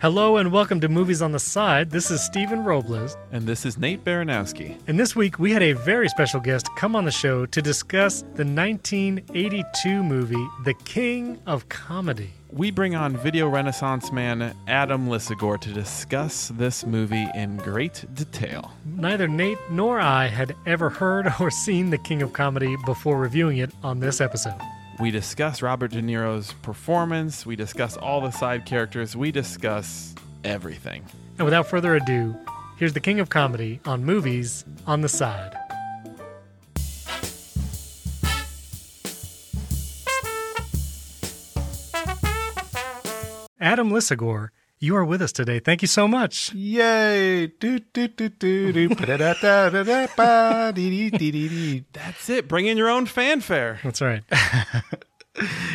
Hello and welcome to Movies on the Side. This is Stephen Robles. And this is Nate Baranowski. And this week we had a very special guest come on the show to discuss the 1982 movie, The King of Comedy. We bring on video renaissance man Adam Lisagor to discuss this movie in great detail. Neither Nate nor I had ever heard or seen The King of Comedy before reviewing it on this episode. We discuss Robert De Niro's performance, we discuss all the side characters, we discuss everything. And without further ado, here's the King of Comedy on Movies on the Side. Adam Lisagor, you are with us today. Thank you so much. Yay! Do, do, do, do, do. That's it. Bring in your own fanfare. That's right.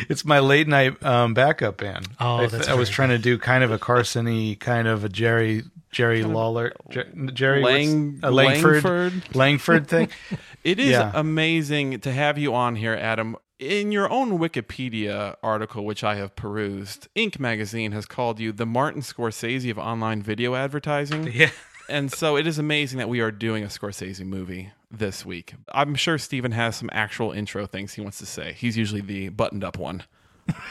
It's my late night um, backup band. Oh, I, that's I was trying to do kind of a Carson-y, kind of a Jerry Jerry Lawler, Jer- Jerry Lang- a Langford Langford? Langford thing. It is Yeah. amazing to have you on here, Adam. In your own Wikipedia article, which I have perused, Inc. magazine has called you the Martin Scorsese of online video advertising. yeah. And so it is amazing that we are doing a Scorsese movie this week. I'm sure Steven has some actual intro things he wants to say. He's usually the buttoned up one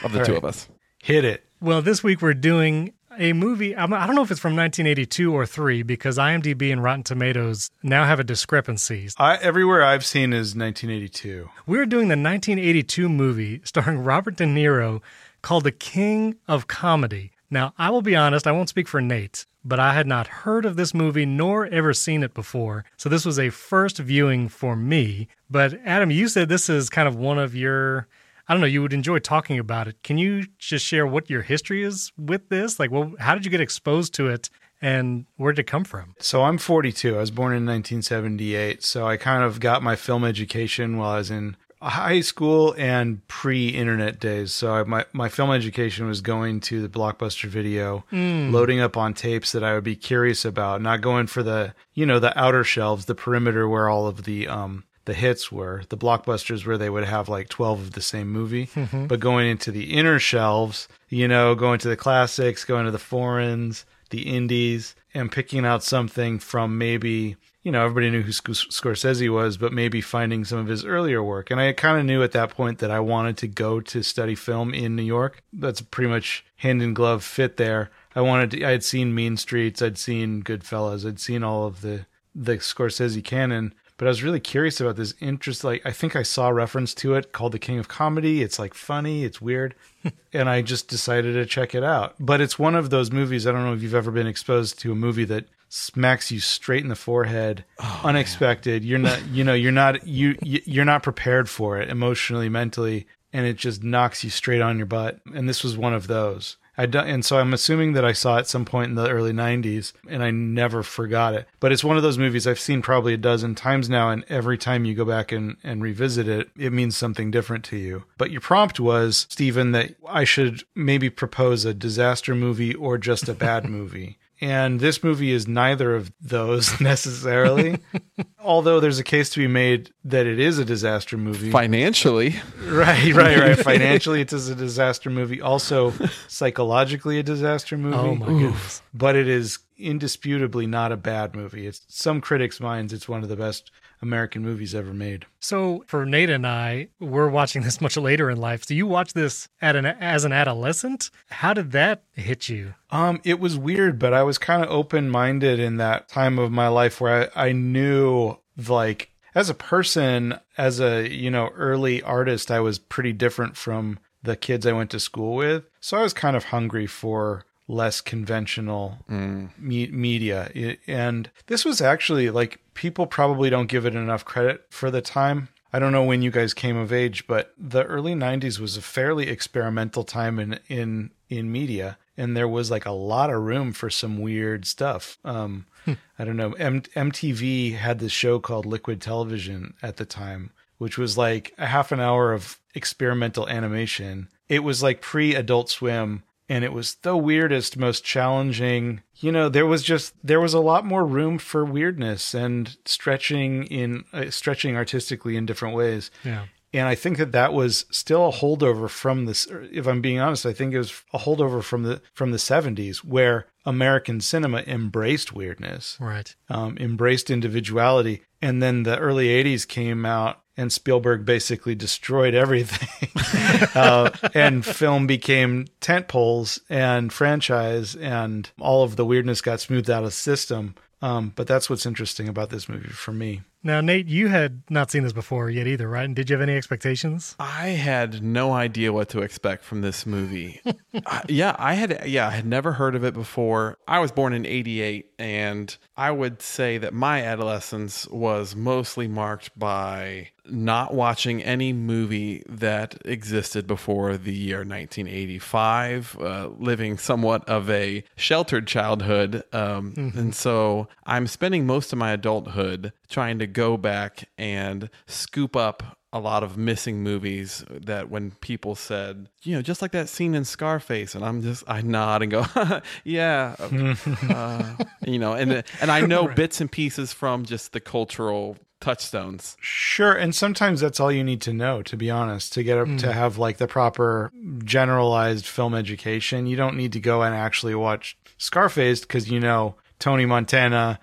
of the two Right. of us. Hit it. Well, this week we're doing a movie. I'm- don't know if it's from 1982 or 3 because IMDb and Rotten Tomatoes now have a discrepancy. I, everywhere I've seen is 1982. We're doing the 1982 movie starring Robert De Niro called The King of Comedy. Now, I will be honest, I won't speak for Nate, but I had not heard of this movie nor ever seen it before. So this was a first viewing for me. But Adam, you said this is kind of one of your I don't know, you would enjoy talking about it. Can you just share what your history is with this? Like, well, how did you get exposed to it and where did it come from? So I'm 42. I was born in 1978. So I kind of got my film education while I was in high school and pre-internet days. So I, my my film education was going to the Blockbuster Video, loading up on tapes that I would be curious about, not going for the you know the outer shelves, the perimeter where all of the um the hits were, the blockbusters where they would have like 12 of the same movie, mm-hmm. but going into the inner shelves, you know, going to the classics, going to the foreigns, the indies, and picking out something from maybe, you know, everybody knew who Sc- Scorsese was, but maybe finding some of his earlier work. And I kind of knew at that point that I wanted to go to study film in New York. That's a pretty much hand in glove fit there. I wanted to, I had seen Mean Streets, I'd seen Goodfellas, I'd seen all of the, the Scorsese canon. But I was really curious about this interest. Like, I think I saw a reference to it called The King of Comedy. It's like funny, it's weird. and I just decided to check it out. But it's one of those movies. I don't know if you've ever been exposed to a movie that smacks you straight in the forehead, oh, unexpected. You're not, you know, you're not, you, you- you're not prepared for it emotionally, mentally, and it just knocks you straight on your butt. And this was one of those. I do, and so I'm assuming that I saw it at some point in the early 90s and I never forgot it. But it's one of those movies I've seen probably a dozen times now and every time you go back and, and revisit it, it means something different to you. But your prompt was, Stephen, that I should maybe propose a disaster movie or just a bad movie. And this movie is neither of those necessarily. Although there's a case to be made that it is a disaster movie. Financially, Right, right, right. Financially, it is a disaster movie. Also, psychologically, a disaster movie. Oh my goodness. But it is indisputably not a bad movie. It's some critics' minds. It's one of the best American movies ever made. So for Nate and I, we're watching this much later in life. So you watch this at an as an adolescent. How did that hit you? Um, it was weird, but I was kind of open minded in that time of my life where I, I knew like as a person, as a you know early artist, I was pretty different from the kids I went to school with. So I was kind of hungry for less conventional me- media, I- and this was actually like people probably don't give it enough credit for the time. I don't know when you guys came of age, but the early '90s was a fairly experimental time in in in media, and there was like a lot of room for some weird stuff. Um, I don't know. M- MTV had this show called Liquid Television at the time, which was like a half an hour of experimental animation. It was like pre Adult Swim, and it was the weirdest, most challenging. You know, there was just there was a lot more room for weirdness and stretching in uh, stretching artistically in different ways. Yeah. And I think that that was still a holdover from this. If I'm being honest, I think it was a holdover from the from the 70s, where American cinema embraced weirdness, Right. um, embraced individuality, and then the early 80s came out, and Spielberg basically destroyed everything, uh, and film became tent poles and franchise, and all of the weirdness got smoothed out of the system. Um, but that's what's interesting about this movie for me. Now, Nate, you had not seen this before yet either, right? And did you have any expectations? I had no idea what to expect from this movie. I, yeah, I had yeah, I had never heard of it before. I was born in 88 and I would say that my adolescence was mostly marked by not watching any movie that existed before the year 1985, uh, living somewhat of a sheltered childhood. Um, And so I'm spending most of my adulthood trying to go back and scoop up a lot of missing movies that when people said, you know, just like that scene in Scarface, and I'm just I nod and go, yeah, uh, you know, and and I know bits and pieces from just the cultural touchstones. Sure, and sometimes that's all you need to know, to be honest, to get to have like the proper generalized film education. You don't need to go and actually watch Scarface because you know Tony Montana.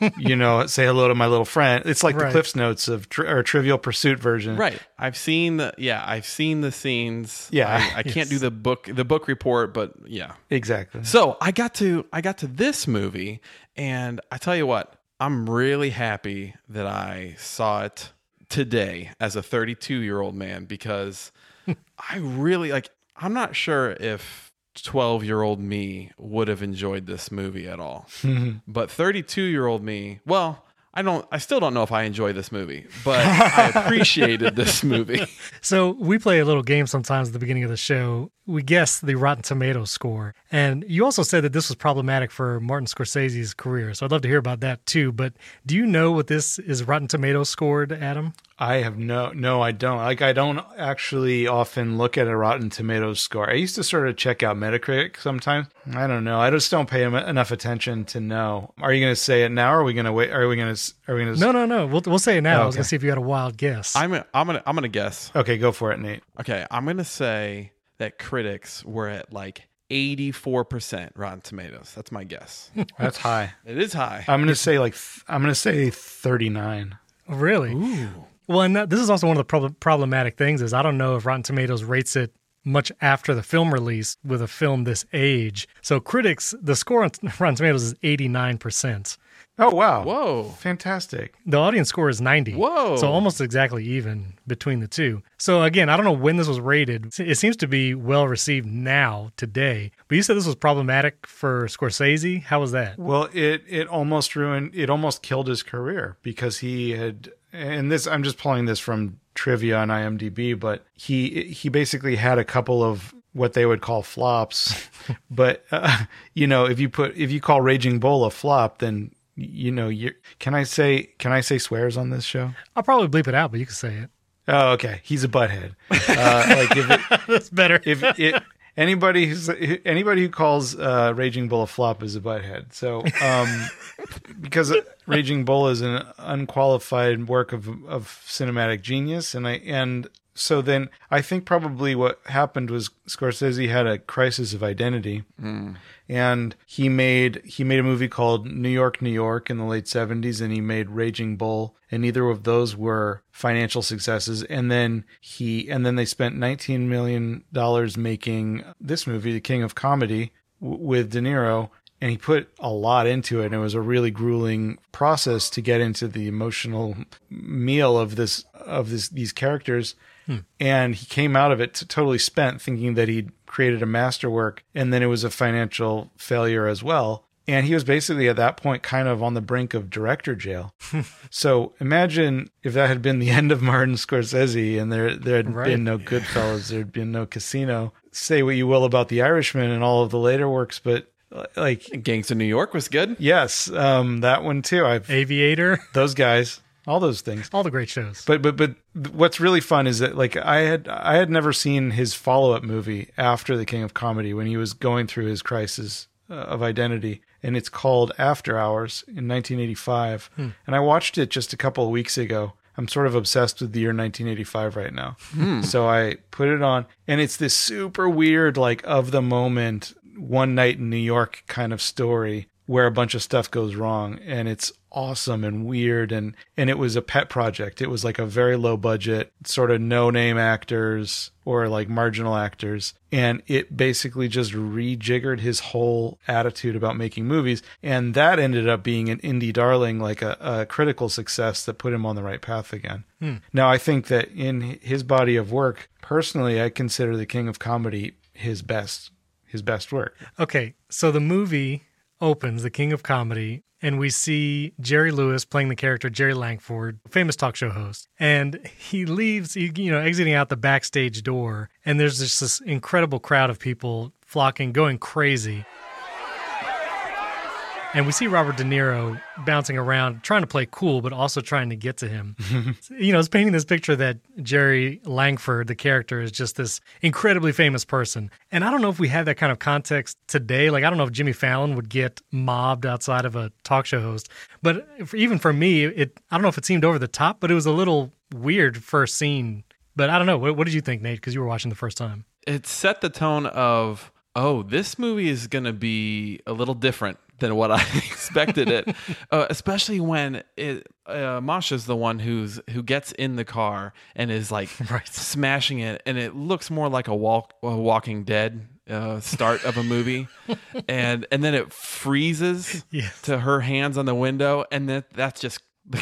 you know, say hello to my little friend. It's like the Cliff's Notes of tri- or Trivial Pursuit version. Right. I've seen the yeah, I've seen the scenes. Yeah. I, I can't do the book the book report, but yeah. Exactly. So I got to I got to this movie, and I tell you what, I'm really happy that I saw it today as a 32 year old man because I really like. I'm not sure if 12 year old me would have enjoyed this movie at all, but 32 year old me, well. I don't. I still don't know if I enjoy this movie, but I appreciated this movie. So we play a little game sometimes at the beginning of the show. We guess the Rotten Tomatoes score. And you also said that this was problematic for Martin Scorsese's career. So I'd love to hear about that too. But do you know what this is Rotten Tomatoes scored, Adam? I have no, no, I don't. Like, I don't actually often look at a Rotten Tomatoes score. I used to sort of check out Metacritic sometimes. I don't know. I just don't pay em- enough attention to know. Are you going to say it now? Or are we going to wait? Are we going to? Are we going to? No, no, no. We'll, we'll say it now. I was going to see if you had a wild guess. I'm. I'm gonna. I'm gonna guess. Okay, go for it, Nate. Okay, I'm gonna say that critics were at like 84% Rotten Tomatoes. That's my guess. That's high. it is high. I'm going to say like th- I'm going to say 39. really? Ooh. Well, and that, this is also one of the prob- problematic things is I don't know if Rotten Tomatoes rates it much after the film release with a film this age. So critics, the score on Rotten Tomatoes is 89%. Oh wow! Whoa. fantastic. The audience score is 90. Whoa. So almost exactly even between the two. So again, I don't know when this was rated. It seems to be well received now, today. But you said this was problematic for Scorsese. How was that? Well, it it almost ruined. It almost killed his career because he had. And this, I'm just pulling this from trivia on IMDb, but he he basically had a couple of what they would call flops. but uh, you know, if you put if you call Raging Bull a flop, then you know you can I say can I say swears on this show? I'll probably bleep it out, but you can say it. Oh, okay. He's a butthead. Uh, like if it, That's better. if it, anybody who's anybody who calls uh, Raging Bull a flop is a butthead. So um, because Raging Bull is an unqualified work of of cinematic genius, and I and so then I think probably what happened was Scorsese had a crisis of identity, hmm. and he made he made a movie called New York, New York in the late seventies, and he made Raging Bull, and neither of those were financial successes. And then he and then they spent nineteen million dollars making this movie, The King of Comedy, w- with De Niro. And he put a lot into it, and it was a really grueling process to get into the emotional meal of this of this these characters and he came out of it totally spent thinking that he'd created a masterwork and then it was a financial failure as well. And he was basically at that point kind of on the brink of director jail. So imagine if that had been the end of martin scorsese and there there had Right. been no goodfellas there had been no casino. Say what you will about the irishman and all of the later works but like Gangs of New York was good. yes um that one too. I've Aviator, those guys all those things all the great shows. but but but what's really fun is that like I had I had never seen his follow up movie after The King of Comedy when he was going through his crisis uh, of identity, and it's called After Hours in 1985, and I watched it just a couple of weeks ago. I'm sort of obsessed with the year 1985 right now. So I put it on, and it's this super weird, like of the moment, one night in New York kind of story where a bunch of stuff goes wrong, and it's awesome and weird and and it was a pet project. It was like a very low budget, sort of no name actors or like marginal actors, and it basically just rejiggered his whole attitude about making movies, and that ended up being an indie darling, like a, a critical success that put him on the right path again. Hmm. Now I think that in his body of work, personally, I consider The King of Comedy his best his best work. Okay, so the movie opens, The King of Comedy, and we see Jerry Lewis playing the character Jerry Langford, famous talk show host. And he leaves, you know, exiting out the backstage door, and there's just this incredible crowd of people flocking, going crazy. And we see Robert De Niro bouncing around, trying to play cool, but also trying to get to him. you know, it's painting this picture that Jerry Langford, the character, is just this incredibly famous person. And I don't know if we have that kind of context today. Like, I don't know if Jimmy Fallon would get mobbed outside of a talk show host. But if, even for me, it I don't know if it seemed over the top, but it was a little weird first scene. But I don't know. What, what did you think, Nate? Because you were watching the first time. it set the tone of oh this movie is going to be a little different than what i expected it uh, especially when it uh, masha's the one who's who gets in the car and is like Right. smashing it and it looks more like a walk a walking dead uh, start of a movie and and then it freezes Yes. to her hands on the window and that that's just the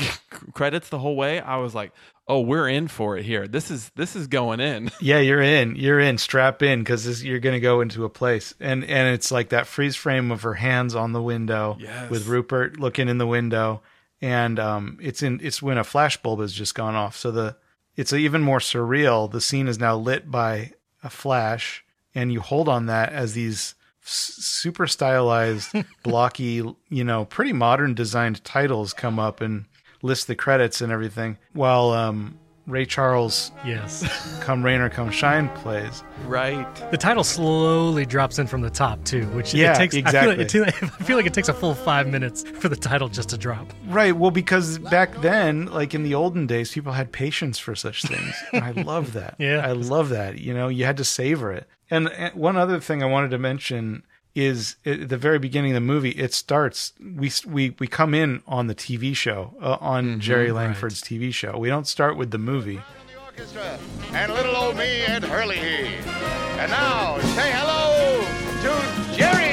credits the whole way i was like oh we're in for it here this is this is going in Yeah, you're in. You're in. Strap in because you're going to go into a place, and and it's like that freeze frame of her hands on the window Yes. with Rupert looking in the window, and um, it's in. It's when a flashbulb has just gone off, so the it's even more surreal. The scene is now lit by a flash, and you hold on that as these super stylized, blocky, you know, pretty modern designed titles come up and list the credits and everything, while um, Ray Charles Yes. Come Rain or Come Shine plays. right The title slowly drops in from the top too, which Yeah, it takes. exactly. I feel, like it, I feel like it takes a full five minutes for the title just to drop. Right. Well, because back then, like in the olden days, people had patience for such things. And I love that. Yeah. I love that. You know, you had to savor it. And one other thing I wanted to mention is at the very beginning of the movie, it starts, we, we, we come in on the TV show, uh, on Jerry Langford's TV show. We don't start with the movie. and little old me and Hurley. And now say hello to Jerry.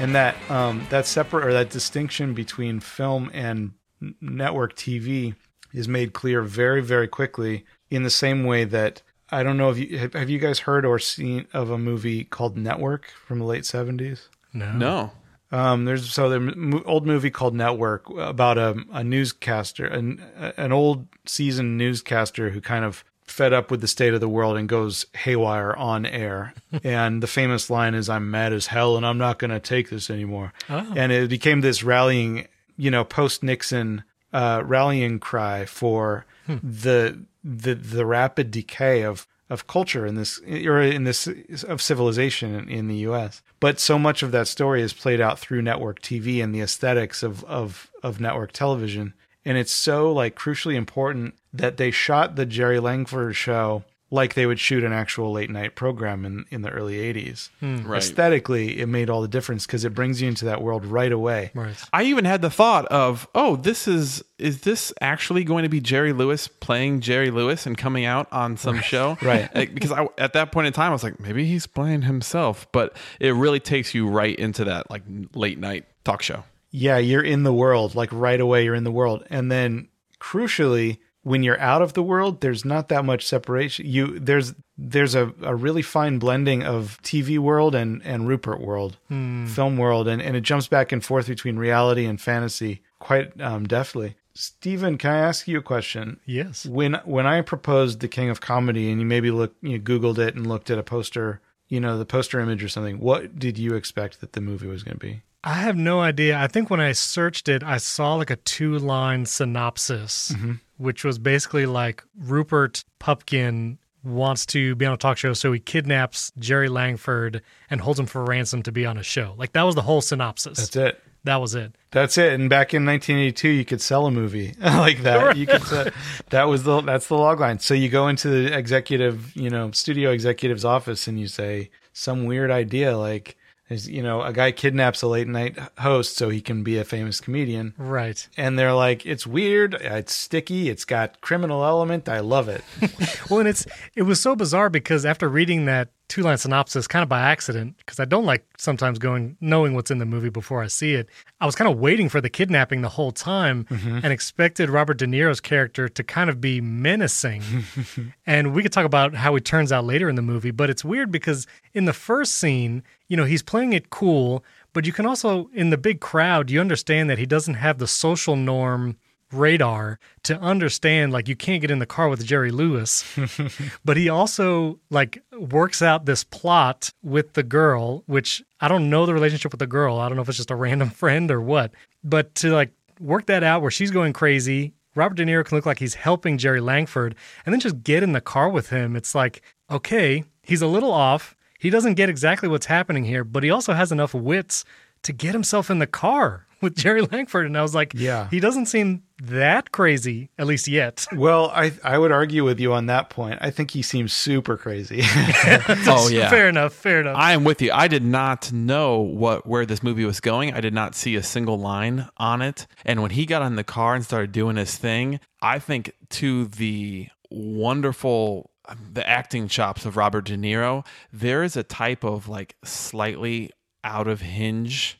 and that um, that separate or that distinction between film and network TV is made clear very very quickly in the same way that I don't know if you have, have you guys heard or seen of a movie called Network from the late seventies. No. no Um, there's so the old movie called Network about a, a newscaster, an, an old seasoned newscaster who kind of fed up with the state of the world and goes haywire on air. and the famous line is, "I'm mad as hell, and I'm not going to take this anymore." And it became this rallying, you know, post Nixon uh, rallying cry for the the the rapid decay of of culture in this or in this of civilization in, in the U.S. But so much of that story is played out through network TV and the aesthetics of of of network television, and it's so like crucially important that they shot the Jerry Langford show like they would shoot an actual late night program in in the early '80s. Hmm. right Aesthetically, it made all the difference because it brings you into that world right away. Right. I even had the thought of, oh, this is is this actually going to be Jerry Lewis playing Jerry Lewis and coming out on some show? Right. Because I, at that point in time, I was like, maybe he's playing himself, but it really takes you right into that like late night talk show. yeah, you're in the world, like right away, you're in the world. And then crucially, when you're out of the world, there's not that much separation. You there's there's a, a really fine blending of TV world and, and Rupert world, film world, and, and it jumps back and forth between reality and fantasy quite um, deftly. Stephen, can I ask you a question? Yes. When when I proposed the King of Comedy, and you maybe look you Googled it and looked at a poster, you know, the poster image or something, what did you expect that the movie was going to be? I have no idea. I think when I searched it, I saw like a two line synopsis, which was basically like Rupert Pupkin wants to be on a talk show, so he kidnaps Jerry Langford and holds him for ransom to be on a show. Like that was the whole synopsis. That's it. That was it. That's it. And back in 1982, you could sell a movie like that. You could sell, that was the that's the log line. So you go into the executive, you know, studio executive's office and you say some weird idea like is you know a guy kidnaps a late night host so he can be a famous comedian. Right. and they're like it's weird. It's sticky. It's got criminal element. I love it. Well, and it's it was so bizarre because after reading that two line synopsis, kind of by accident, because I don't like sometimes going knowing what's in the movie before I see it. I was kind of waiting for the kidnapping the whole time mm-hmm. and expected Robert De Niro's character to kind of be menacing. and we could talk about how he turns out later in the movie, but it's weird because in the first scene, you know, he's playing it cool, but you can also in the big crowd, you understand that he doesn't have the social norm radar to understand like you can't get in the car with Jerry Lewis. but he also like works out this plot with the girl, which I don't know the relationship with the girl. I don't know if it's just a random friend or what. But to like work that out where she's going crazy, Robert De Niro can look like he's helping Jerry Langford and then just get in the car with him. It's like, okay, he's a little off. He doesn't get exactly what's happening here, but he also has enough wits to get himself in the car with Jerry Langford. And I was like, Yeah. he doesn't seem that crazy, at least yet. well i i would argue with you on that point i think he seems super crazy oh yeah. Fair enough. Fair enough. I am with you. I did not know what where this movie was going. I did not see a single line on it. And when he got in the car and started doing his thing, I think to the wonderful um, the acting chops of Robert De Niro, there is a type of like slightly out of hinge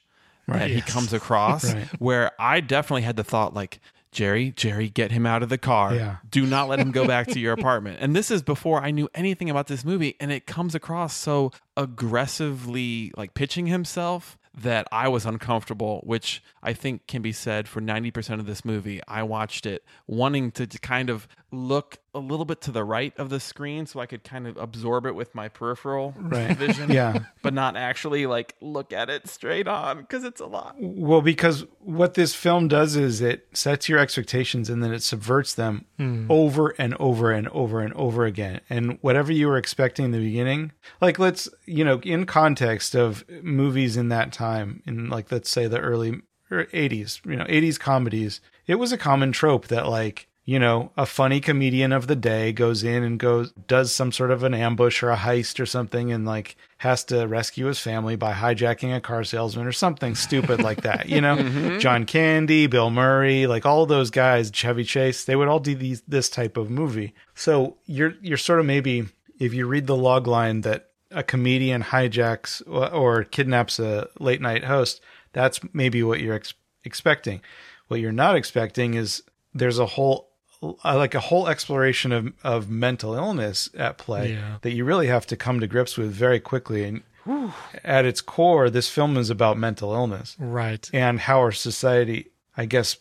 that he comes across Right. where I definitely had the thought like Jerry, Jerry, get him out of the car. Yeah. Do not let him go back to your apartment. And this is before I knew anything about this movie. And it comes across so aggressively like pitching himself that I was uncomfortable, which I think can be said for 90% of this movie. I watched it wanting to kind of look a little bit to the right of the screen so I could kind of absorb it with my peripheral Right. vision. Yeah. But not actually like look at it straight on because it's a lot. Well, because what this film does is it sets your expectations and then it subverts them hmm. over and over and over and over again. And whatever you were expecting in the beginning, like let's, you know, in context of movies in that time, in like, let's say the early er, 80s, you know, 80s comedies, it was a common trope that like, you know, a funny comedian of the day goes in and goes does some sort of an ambush or a heist or something and like has to rescue his family by hijacking a car salesman or something stupid like that. You know, mm-hmm. John Candy, Bill Murray, like all those guys, Chevy Chase, they would all do these this type of movie. So you're you're sort of maybe if you read the log line that a comedian hijacks or, kidnaps a late night host, that's maybe what you're ex- expecting. What you're not expecting is there's a whole Uh, like a whole exploration of of mental illness at play Yeah. that you really have to come to grips with very quickly. And at its core this film is about mental illness. Right. and how our society i guess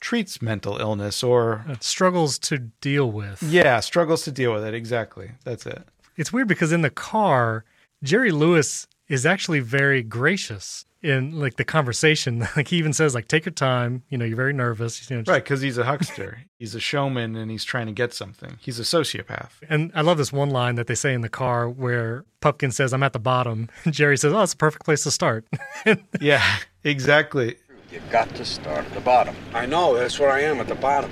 treats mental illness or uh, Struggles to deal with. yeah struggles to deal with it. Exactly. That's it. It's weird because in the car, Jerry Lewis is actually very gracious in like the conversation. Like he even says, like, take your time. You know, you're very nervous. You know, just- right because he's a huckster he's a showman and he's trying to get something he's a sociopath And I love this one line that they say in the car where Pupkin says, I'm at the bottom. And Jerry says, Oh, it's a perfect place to start. yeah exactly You've got to start at the bottom. I know, that's where I am at the bottom.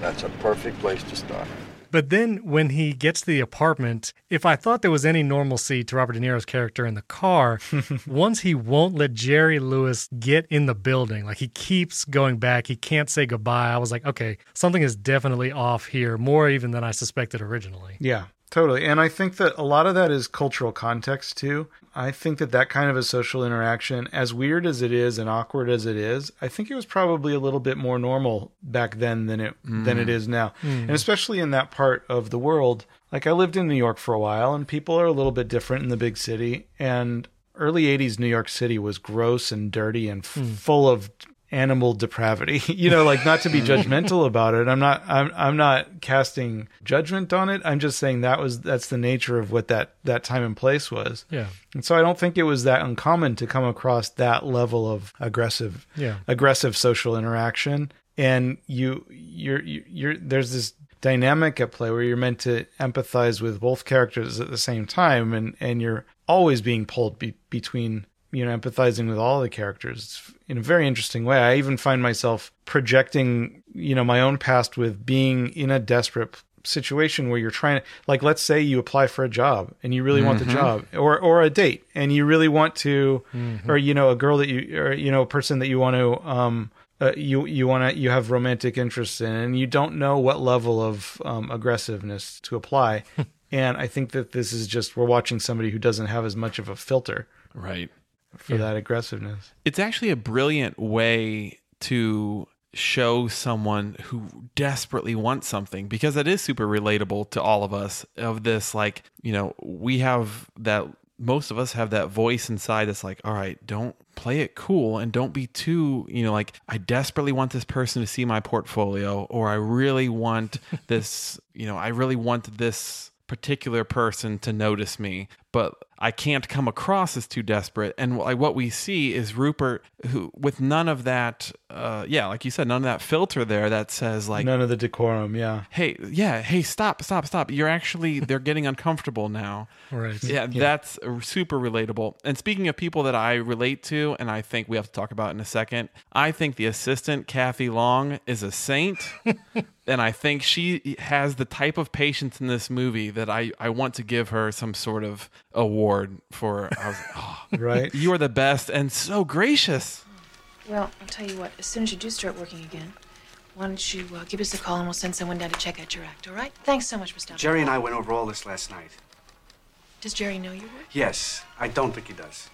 That's a perfect place to start. But then when he gets to the apartment, if I thought there was any normalcy to Robert De Niro's character in the car, once he won't let Jerry Lewis get in the building, like he keeps going back, he can't say goodbye. I was like, okay, something is definitely off here, more even than I suspected originally. Yeah, totally. And I think that a lot of that is cultural context too. I think that that kind of a social interaction, as weird as it is and awkward as it is, I think it was probably a little bit more normal back then than it than it mm. is now. Mm. And especially in that part of the world. Like I lived in New York for a while and people are a little bit different in the big city and early 80s New York City was gross and dirty and f- mm. full of animal depravity. you know, like not to be judgmental about it. I'm not I'm I'm not casting judgment on it. I'm just saying that was that's the nature of what that that time and place was. Yeah. And so I don't think it was that uncommon to come across that level of aggressive Yeah. aggressive social interaction and you you're you're there's this dynamic at play where you're meant to empathize with both characters at the same time, and and you're always being pulled be- between you know empathizing with all the characters in a very interesting way. I even find myself projecting you know my own past with being in a desperate situation where you're trying to like let's say you apply for a job and you really want the job or or a date and you really want to or you know a girl that you or you know a person that you want to um uh, you you want to you have romantic interest in and you don't know what level of um, aggressiveness to apply and i think that this is just we're watching somebody who doesn't have as much of a filter Right. For that aggressiveness. It's actually a brilliant way to show someone who desperately wants something because it is super relatable to all of us of this like you know we have that most of us have that voice inside that's like all right don't play it cool and don't be too you know like i desperately want this person to see my portfolio or i really want this you know i really want this particular person to notice me but i can't come across as too desperate and like what we see is rupert who with none of that uh yeah like you said none of that filter there that says like none of the decorum yeah hey yeah hey stop stop stop you're actually they're getting uncomfortable now Right. yeah, that's super relatable. And speaking of people that I relate to, and I think we have to talk about in a second, I think the assistant, Cathy Long, is a saint. and I think she has the type of patience in this movie that I, I want to give her some sort of award for. I was oh, right you are the best and so gracious. Well, I'll tell you what. As soon as you do start working again, why don't you uh, give us a call and we'll send someone down to check out your act, all right? Thanks so much for stopping. Jerry and I went over all this last night. Does Jerry know your work? Yes, I don't think he does.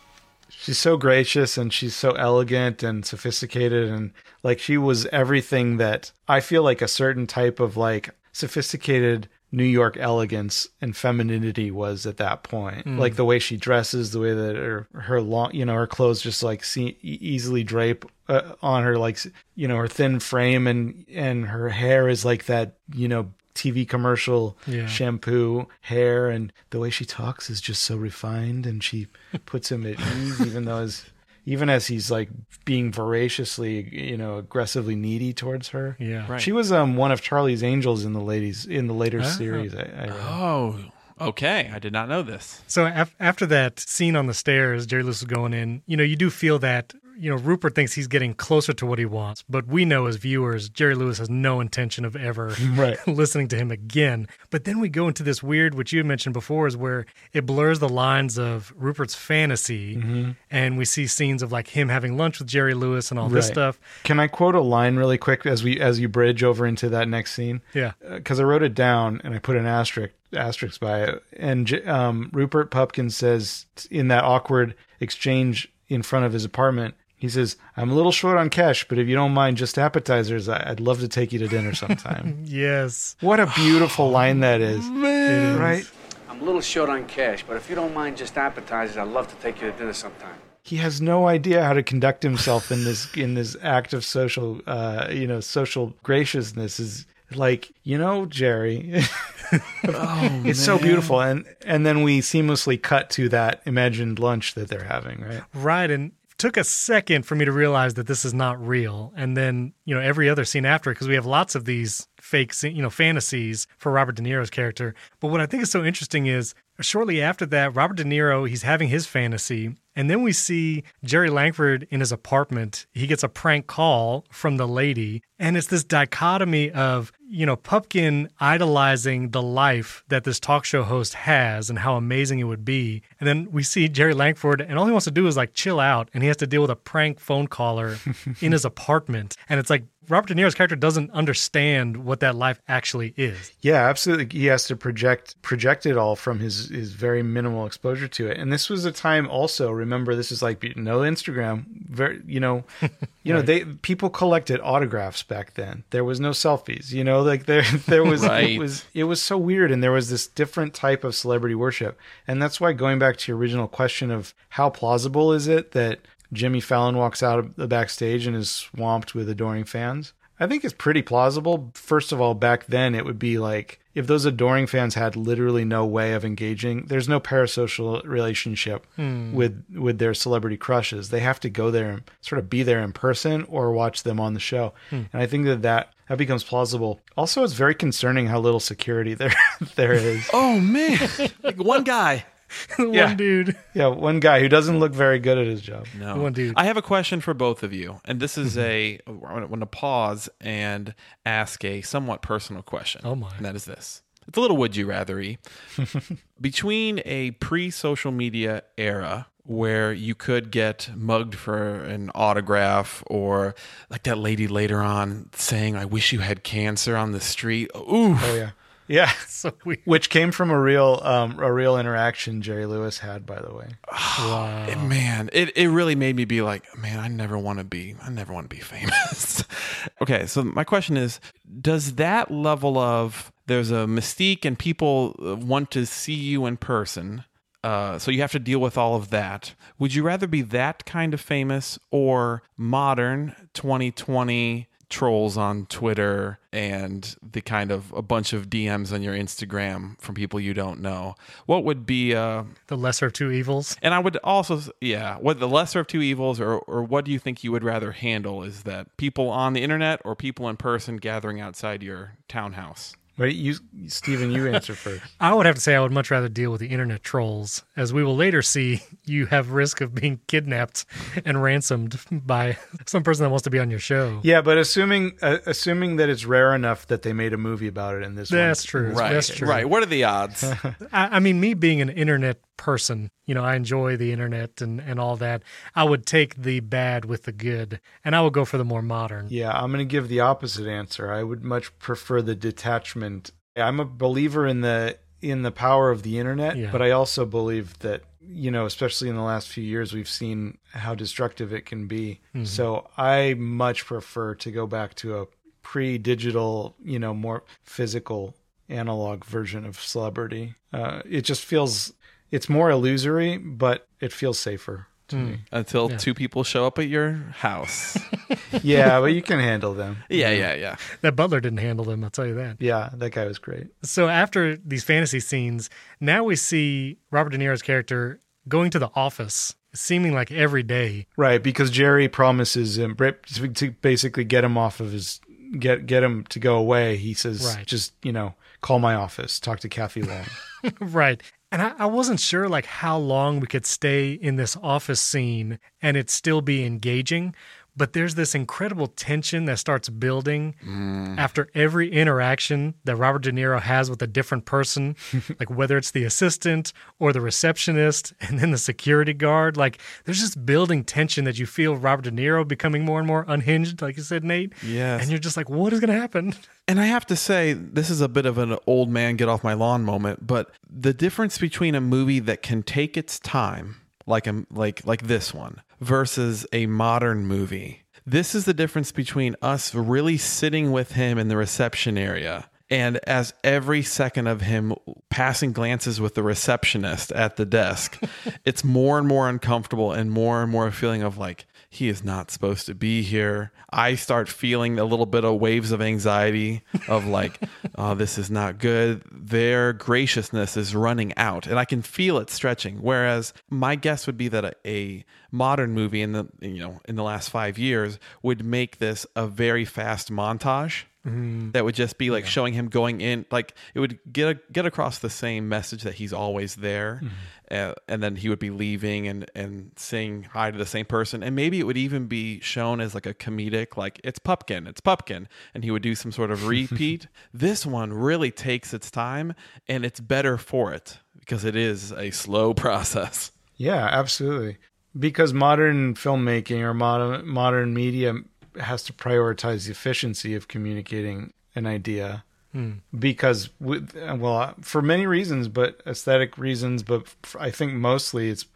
She's so gracious and she's so elegant and sophisticated and like she was everything that I feel like a certain type of like sophisticated New York elegance and femininity was at that point. Like the way she dresses, the way that her her long, you know, her clothes just like see, easily drape uh, on her like you know, her thin frame and and her hair is like that, you know, TV commercial Yeah. shampoo hair and the way she talks is just so refined and she puts him at ease even though as even as he's like being voraciously you know aggressively needy towards her Yeah. Right. she was um one of charlie's angels in the ladies in the later series I, I. Oh, okay. I did not know this. So af- after that scene on the stairs, Jerry Lewis is going in. You know, you do feel that. You know, Rupert thinks he's getting closer to what he wants, but we know as viewers, Jerry Lewis has no intention of ever Right. listening to him again. But then we go into this weird, which you had mentioned before, is where it blurs the lines of Rupert's fantasy, Mm-hmm. and we see scenes of like him having lunch with Jerry Lewis and all this stuff. can i quote a line really quick as we as you bridge over into that next scene Yeah. because I wrote it down and I put an asterisk asterisk by it. And um, Rupert Pupkin says in that awkward exchange in front of his apartment, he says, "I'm a little short on cash, but if you don't mind just appetizers, I- I'd love to take you to dinner sometime." Yes. what a beautiful line that is, right? I'm a little short on cash, but if you don't mind just appetizers, I'd love to take you to dinner sometime. He has no idea how to conduct himself in this in this act of social, uh, you know, social graciousness. Is like, you know, Jerry. oh, it's so beautiful, and and then we seamlessly cut to that imagined lunch that they're having, right? Right. And it took a second for me to realize that this is not real. And then, you know, every other scene after, because we have lots of these fake, you know, fantasies for Robert De Niro's character. But what I think is so interesting is shortly after that, Robert De Niro, he's having his fantasy. And then we see Jerry Langford in his apartment. He gets a prank call from the lady. And it's this dichotomy of, you know, Pupkin idolizing the life that this talk show host has and how amazing it would be. And then we see Jerry Langford, and all he wants to do is like chill out, and he has to deal with a prank phone caller in his apartment. And it's like Robert De Niro's character doesn't understand what that life actually is. Yeah, absolutely. He has to project project it all from his his very minimal exposure to it. And this was a time also. Remember, this is like no Instagram. Very, you know, you know, they people collected autographs back then. There was no selfies. You know, like there there was Right. it was it was so weird, and there was this different type of celebrity worship. And that's why going back to your original question of how plausible is it that Jimmy Fallon walks out of the backstage and is swamped with adoring fans. I think it's pretty plausible. First of all, back then it would be like if those adoring fans had literally no way of engaging, there's no parasocial relationship hmm. with with their celebrity crushes. They have to go there and sort of be there in person or watch them on the show. Hmm. And I think that that that becomes plausible. Also, it's very concerning how little security there there is. Oh man, like one guy. Yeah. One dude. Yeah, one guy who doesn't look very good at his job. No, One dude. I have a question for both of you, and this is mm-hmm. a I want to pause and ask a somewhat personal question. Oh, my. And that is this: It's a little would you rather rathery. Between a pre-social media era where you could get mugged for an autograph, or like that lady later on saying, "I wish you had cancer" on the street. Ooh, Oh yeah, yeah. So weird. Which came from a real um, a real interaction Jerry Lewis had, by the way. Wow. man it, it really made me be like man i never want to be i never want to be famous okay so my question is does that level of there's a mystique and people uh, want to see you in person uh, so you have to deal with all of that would you rather be that kind of famous or modern 2020 trolls on twitter and the kind of a bunch of dms on your instagram from people you don't know what would be uh, The lesser of two evils. and I would also, yeah, what the lesser of two evils, or or what do you think you would rather handle? Is that people on the internet or people in person gathering outside your townhouse? Wait, you, Stephen, you answer first. I would have to say I would much rather deal with the internet trolls, as we will later see you have risk of being kidnapped and ransomed by some person that wants to be on your show. Yeah, but assuming uh, assuming that it's rare enough that they made a movie about it in this That's one. true. Right, That's true. right. What are the odds? I, I mean, me being an internet person, you know, I enjoy the internet and, and all that. I would take the bad with the good, and I would go for the more modern. Yeah, I'm going to give the opposite answer. I would much prefer the detachment. I'm a believer in the in the power of the internet, Yeah. but I also believe that you know, especially in the last few years, we've seen how destructive it can be. So I much prefer to go back to a pre-digital, you know, more physical analog version of celebrity. Uh, it just feels it's more illusory, but it feels safer to hmm. me. Until Yeah. two people show up at your house. Yeah, but you can handle them. yeah, yeah, yeah. That Butler didn't handle them, I'll tell you that. Yeah, that guy was great. So after these fantasy scenes, now we see Robert De Niro's character going to the office, seeming like every day. Right, because Jerry promises him to to basically get him off of his get get him to go away. He says, Right. "Just you know, call my office, talk to Cathy Long." right. And I, I wasn't sure like how long we could stay in this office scene and it still be engaging. But there's this incredible tension that starts building mm. after every interaction that Robert De Niro has with a different person, like whether it's the assistant or the receptionist and then the security guard. Like there's just building tension that you feel Robert De Niro becoming more and more unhinged, like you said, Nate. Yeah. And you're just like, what is going to happen? And I have to say, this is a bit of an old man get off my lawn moment, but the difference between a movie that can take its time, like a, like like this one, versus a modern movie. This is the difference between us really sitting with him in the reception area and as every second of him passing glances with the receptionist at the desk, it's more and more uncomfortable and more and more a feeling of like, he is not supposed to be here. I start feeling a little bit of waves of anxiety of like, oh, this is not good. Their graciousness is running out, and I can feel it stretching. Whereas my guess would be that a, a modern movie in the you know in the last five years would make this a very fast montage mm-hmm. that would just be like showing him going in like it would get get across the same message that he's always there mm-hmm. Uh, and then he would be leaving and and saying hi to the same person and maybe it would even be shown as like a comedic like it's pupkin it's pupkin and he would do some sort of repeat this one really takes its time and it's better for it because it is a slow process yeah, absolutely. Because modern filmmaking or modern modern media has to prioritize the efficiency of communicating an idea. Hmm. Because, with, well, for many reasons, but aesthetic reasons, but i think mostly it's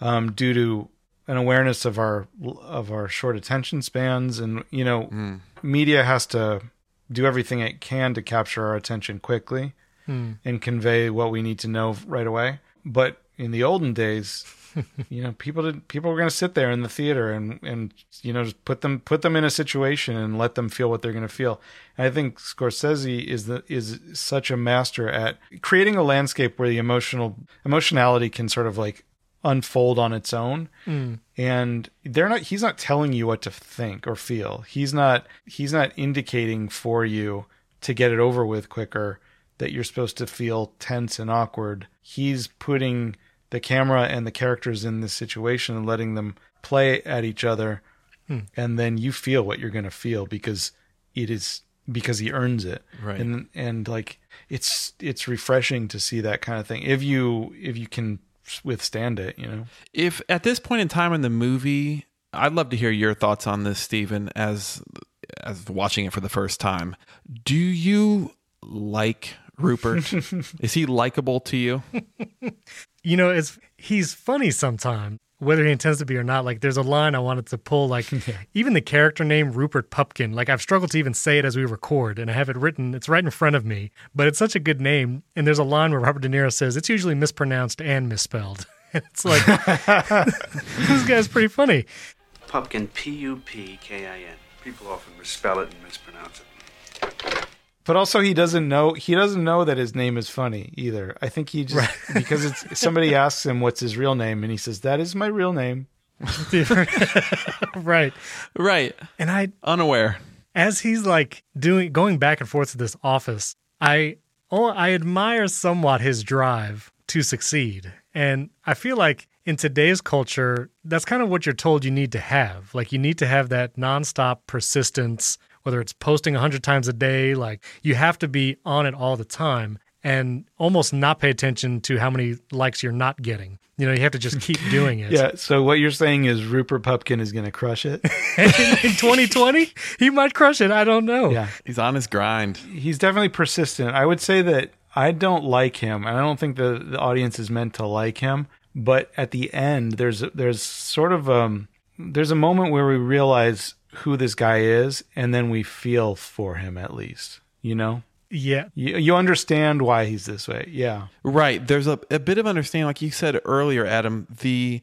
um, due to an awareness of our of our short attention spans, and you know, hmm. media has to do everything it can to capture our attention quickly hmm. and convey what we need to know right away. But in the olden days, you know, people did, people were going to sit there in the theater and and you know just put them put them in a situation and let them feel what they're going to feel. And I think Scorsese is the is such a master at creating a landscape where the emotional emotionality can sort of like unfold on its own. Mm. And they're not he's not telling you what to think or feel. He's not he's not indicating for you to get it over with quicker that you're supposed to feel tense and awkward. He's putting the camera and the characters in this situation and letting them play at each other hmm. and then you feel what you're going to feel because it is because he earns it Right. and and like it's it's refreshing to see that kind of thing if you if you can withstand it you know If at this point in time in the movie, I'd love to hear your thoughts on this, Stephen, as as watching it for the first time. Do you like Rupert? Is he likable to you? You know, it's he's funny sometimes, whether he intends to be or not. Like, there's a line I wanted to pull. Like, even the character name Rupert Pupkin. Like, I've struggled to even say it as we record, and I have it written. It's right in front of me, but it's such a good name. And there's a line where Robert De Niro says it's usually mispronounced and misspelled. it's like this guy's pretty funny. Pupkin, P U P K I N. People often misspell it and mispronounce it. But also, he doesn't know. He doesn't know that his name is funny either. I think he just because it's somebody asks him what's his real name, and he says that is my real name. right. right. And I Unaware. as he's like doing going back and forth to this office, I oh I admire somewhat his drive to succeed. And I feel like in today's culture, that's kind of what you're told you need to have. Like you need to have that nonstop persistence, whether it's posting 100 times a day, like you have to be on it all the time and almost not pay attention to how many likes you're not getting. You know, you have to just keep doing it. Yeah. So what you're saying is Rupert Pupkin is going to crush it. in 2020, he might crush it. I don't know. yeah. He's on his grind. He's definitely persistent. I would say that I don't like him, and I don't think the, the audience is meant to like him. But at the end, there's there's sort of um there's a moment where we realize who this guy is, and then we feel for him at least. You know, Yeah. you you understand why he's this way. Yeah. Right. There's a, a bit of understanding, like you said earlier, Adam, the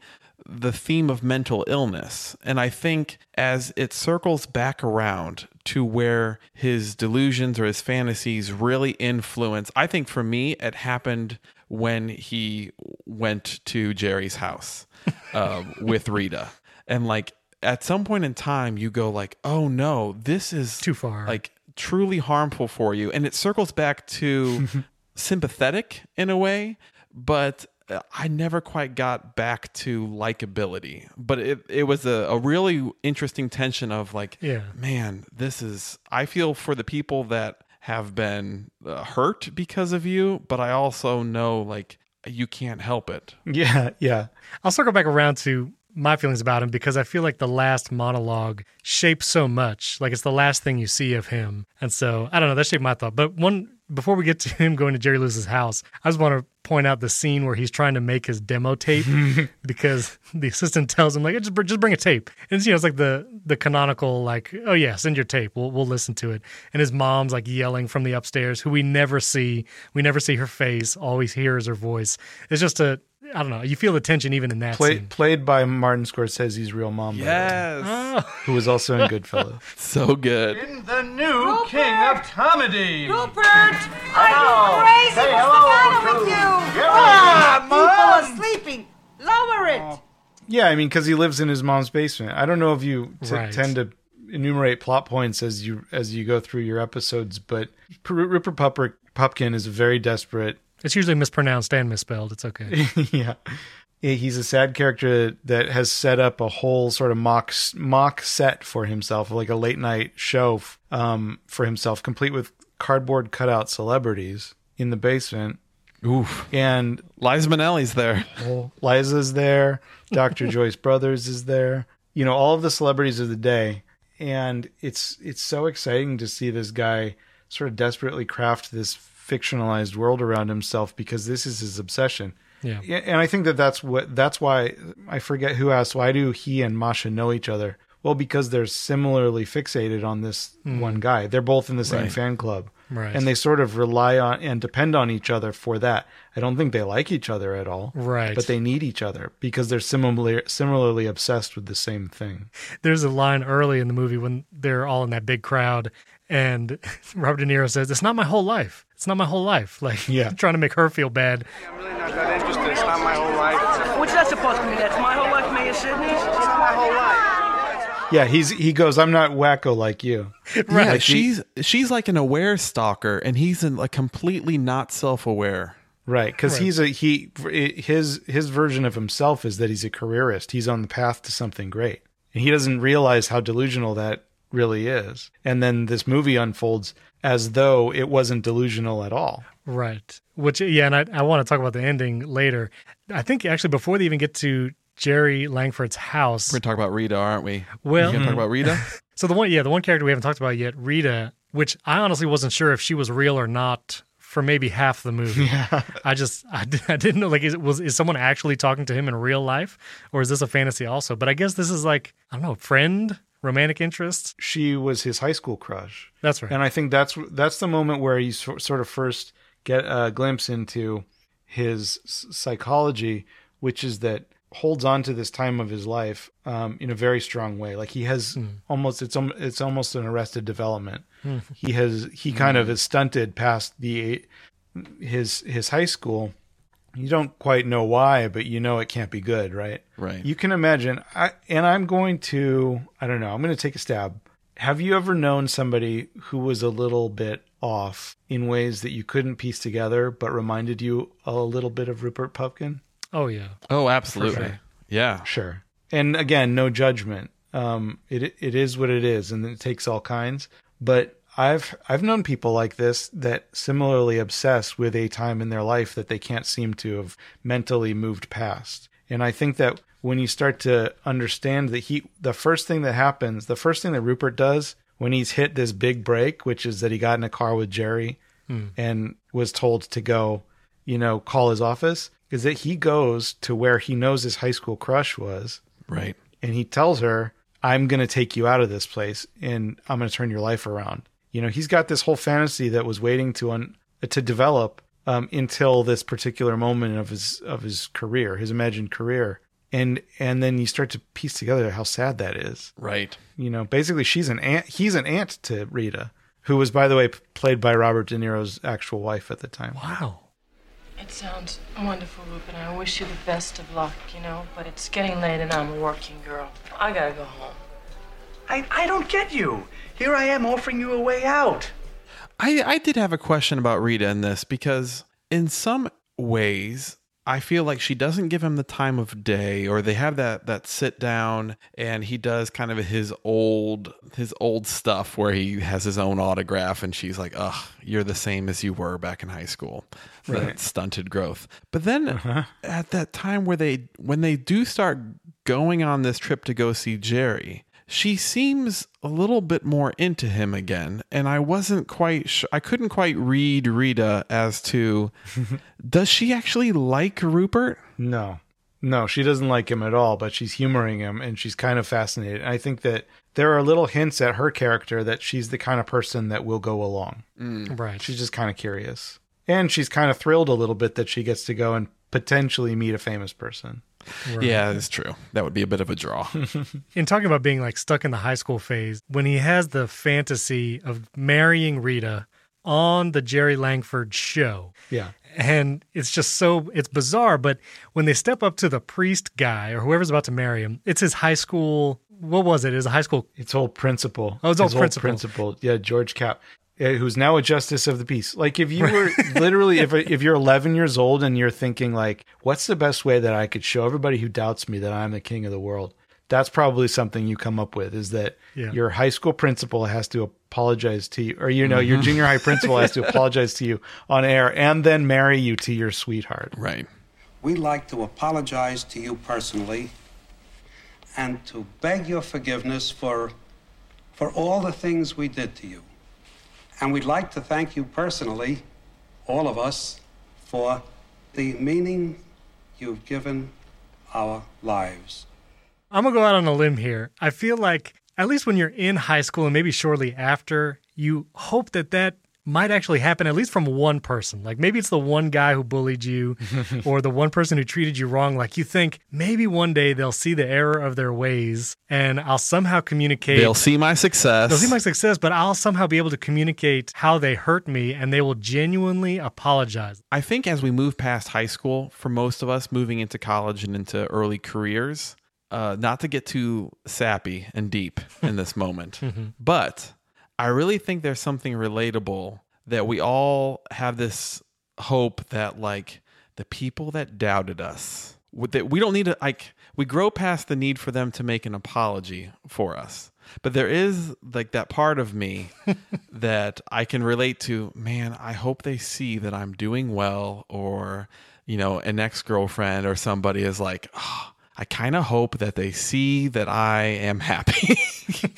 the theme of mental illness. And I think as it circles back around to where his delusions or his fantasies really influence, I think for me it happened when he went to Jerry's house uh, with Rita. And like at some point in time you go like, oh no, this is Too far. Like truly harmful for you. And it circles back to sympathetic in a way, but uh, I never quite got back to likability. But it, it was a, a really interesting tension of like, Yeah. man, this is, I feel for the people that have been uh, hurt because of you, but I also know like you can't help it. Yeah. Yeah. I'll circle back around to my feelings about him because I feel like the last monologue shapes so much. Like it's the last thing you see of him. And so I don't know, that shaped my thought. But one before we get to him going to Jerry Lewis's house, I just want to point out the scene where he's trying to make his demo tape because the assistant tells him like just br- just bring a tape. And it's, you know it's like the the canonical like oh yeah send your tape we'll we'll listen to it. And his mom's like yelling from the upstairs who we never see we never see her face all we hear is her voice. It's just a I don't know you feel the tension even in that Play, scene. played by Martin Scorsese's real mom, by the way, Yes. who was also in Goodfellas. So good. In the new king of comedy. Rupert, are you crazy? What's the matter with you? Ah, people are sleeping. Lower it. Yeah, I mean, because he lives in his mom's basement. I don't know if you t- Right. tend to enumerate plot points as you as you go through your episodes, but P- Rupert Pupper, Pupkin is a very desperate. It's usually mispronounced and misspelled. It's okay. yeah, he's a sad character that has set up a whole sort of mock mock set for himself, like a late night show um, for himself, complete with cardboard cutout celebrities in the basement. Oof. And Liza Minnelli's there. Liza's there. Dr. Joyce Brothers is there. You know, all of the celebrities of the day. And it's it's so exciting to see this guy sort of desperately craft this fictionalized world around himself because this is his obsession. Yeah. And I think that that's what that's why I forget who asked why do he and Masha know each other? Well, because they're similarly fixated on this mm. one guy. They're both in the same Right. fan club. Right. And they sort of rely on and depend on each other for that. I don't think they like each other at all. Right. But they need each other because they're similarly similarly obsessed with the same thing. There's a line early in the movie when they're all in that big crowd, and Robert De Niro says, "It's not my whole life. It's not my whole life." Like, Yeah. trying to make her feel bad. I'm really not that interested. It's not my whole life. What's that supposed to mean? That's my whole life, Mayor Sidney? It's my whole life. Yeah, he's he goes, I'm not wacko like you. Yeah, Like he- she's she's like an aware stalker, and he's in, like completely not self-aware. Right, because he's a he his his version of himself is that he's a careerist. He's on the path to something great, and he doesn't realize how delusional that really is. And then this movie unfolds as though it wasn't delusional at all. Right. Which, yeah, and I, I want to talk about the ending later. I think actually before they even get to Jerry Langford's house. We're gonna talk about Rita, aren't we? Well- you gonna talk about Rita? So the one, yeah, the one character we haven't talked about yet, Rita, which I honestly wasn't sure if she was real or not for maybe half the movie. Yeah. I just, I, I didn't know, like, is, was, is someone actually talking to him in real life or is this a fantasy also? But I guess this is like, I don't know, friend, romantic interest. She was his high school crush. That's right. And I think that's that's the moment where you so- sort of first get a glimpse into his psychology, which is that holds on to this time of his life um, in a very strong way. Like he has almost it's it's almost an arrested development. Hmm. He has he kind of is stunted past the his his high school. You don't quite know why, but you know it can't be good, right? Right. You can imagine. I and I'm going to I don't know. I'm going to take a stab. Have you ever known somebody who was a little bit off in ways that you couldn't piece together, but reminded you a little bit of Rupert Pupkin? Oh, yeah. Oh, absolutely. sure. Yeah. Sure. And again, no judgment. Um, it it is what it is, and it takes all kinds. But I've I've known people like this that similarly obsess with a time in their life that they can't seem to have mentally moved past. And I think that when you start to understand that he, the first thing that happens, the first thing that Rupert does when he's hit this big break, which is that he got in a car with Jerry Hmm. and was told to go, you know, call his office, is that he goes to where he knows his high school crush was. Right. And he tells her, I'm going to take you out of this place and I'm going to turn your life around. You know, he's got this whole fantasy that was waiting to un- to develop um, until this particular moment of his of his career, his imagined career. And and then you start to piece together how sad that is. Right. You know, basically she's an aunt he's an aunt to Rita, who was by the way played by Robert De Niro's actual wife at the time. Wow. It sounds wonderful, Rupert. I wish you the best of luck, you know, but it's getting late and I'm a working girl. I gotta go home. I, I don't get you. Here I am offering you a way out. I, I did have a question about Rita in this because in some ways I feel like she doesn't give him the time of day or they have that that sit down and he does kind of his old his old stuff where he has his own autograph and she's like, "Ugh, you're the same as you were back in high school." That stunted growth. But then uh-huh. at that time where they when they do start going on this trip to go see Jerry, she seems a little bit more into him again and i wasn't quite sure i couldn't quite read rita as to does she actually like rupert No. No, she doesn't like him at all, but she's humoring him and she's kind of fascinated. And I think that there are little hints at her character that she's the kind of person that will go along. Mm. Right. She's just kind of curious. And she's kind of thrilled a little bit that she gets to go and potentially meet a famous person. Yeah that's true that would be a bit of a draw in talking about being like stuck in the high school phase, when he has the fantasy of marrying Rita on the Jerry Langford show. Yeah. And it's just so it's bizarre, but when they step up to the priest guy or whoever's about to marry him, it's his high school what was it? It was a high school It's old principal. Oh, it's old principal. principal. Yeah, George Cap, Uh, who's now a justice of the peace. Like if you were literally, if if you're 11 years old and you're thinking like, what's the best way that I could show everybody who doubts me that I'm the king of the world? That's probably something you come up with is that Yeah. your high school principal has to apologize to you, or you know, your mm-hmm. junior high principal has to apologize to you on air and then marry you to your sweetheart. right We'd like to apologize to you personally and to beg your forgiveness for, for all the things we did to you. And we'd like to thank you personally, all of us, for the meaning you've given our lives. I'm gonna go out on a limb here. I feel like at least when you're in high school and maybe shortly after, you hope that that might actually happen, at least from one person. Like maybe it's the one guy who bullied you or the one person who treated you wrong. Like you think maybe one day they'll see the error of their ways and I'll somehow communicate. They'll see my success. They'll see my success, but I'll somehow be able to communicate how they hurt me and they will genuinely apologize. I think as we move past high school, for most of us moving into college and into early careers, uh, not to get too sappy and deep in this moment, but I really think there's something relatable that we all have this hope that, like, the people that doubted us, that we don't need to, like, we grow past the need for them to make an apology for us. But there is like that part of me that I can relate to, man, I hope they see that I'm doing well or, you know, an ex girlfriend or somebody is like, oh, I kind of hope that they see that I am happy.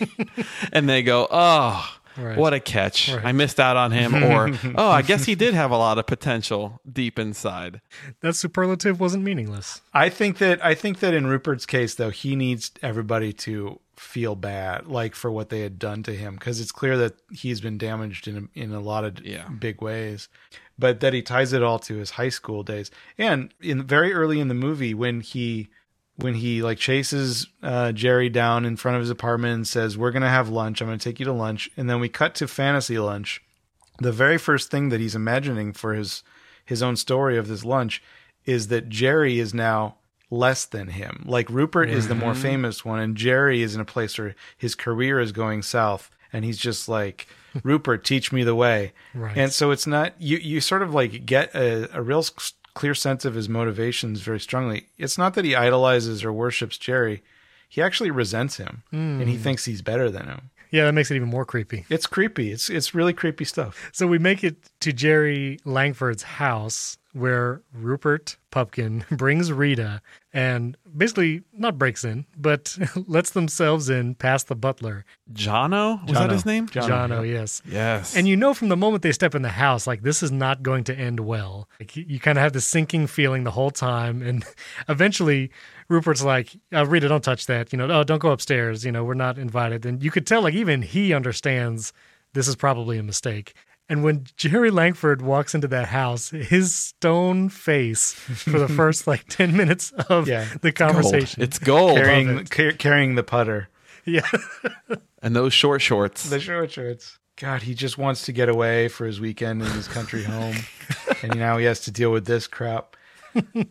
and they go, oh, Right. what a catch. Right. I missed out on him. Or, oh, I guess he did have a lot of potential deep inside. That superlative wasn't meaningless. I think that I think that in Rupert's case though, he needs everybody to feel bad like for what they had done to him because it's clear that he's been damaged in in a lot of Yeah. big ways. But that he ties it all to his high school days. And in very early in the movie when he when he like chases uh, Jerry down in front of his apartment and says, "We're gonna have lunch. I'm gonna take you to lunch," and then we cut to fantasy lunch. The very first thing that he's imagining for his his own story of this lunch is that Jerry is now less than him. Like Rupert is the more Mhm. famous one, and Jerry is in a place where his career is going south, and he's just like, Rupert, teach me the way. Right. And so it's not you. You sort of like get a, a real clear sense of his motivations very strongly. It's not that he idolizes or worships Jerry. He actually resents him, and he Mm. thinks he's better than him. Yeah, that makes it even more creepy. It's creepy. It's it's really creepy stuff. So we make it to Jerry Langford's house where Rupert Pupkin brings Rita and basically not breaks in, but lets themselves in past the butler. Jono? Was that his name? Jono, yes. Yes. And you know from the moment they step in the house, like this is not going to end well. Like you, you kind of have the sinking feeling the whole time, and eventually Rupert's like, uh, "Rita, don't touch that. You know, oh, don't go upstairs. You know, we're not invited." And you could tell, like even he understands this is probably a mistake. And when Jerry Langford walks into that house, his stone face for the first like ten minutes of Yeah. the conversation, It's gold. carrying it. car- carrying the putter. yeah, And those short shorts. The short shorts. God, he just wants to get away for his weekend in his country home, and now he has to deal with this crap. Oh, And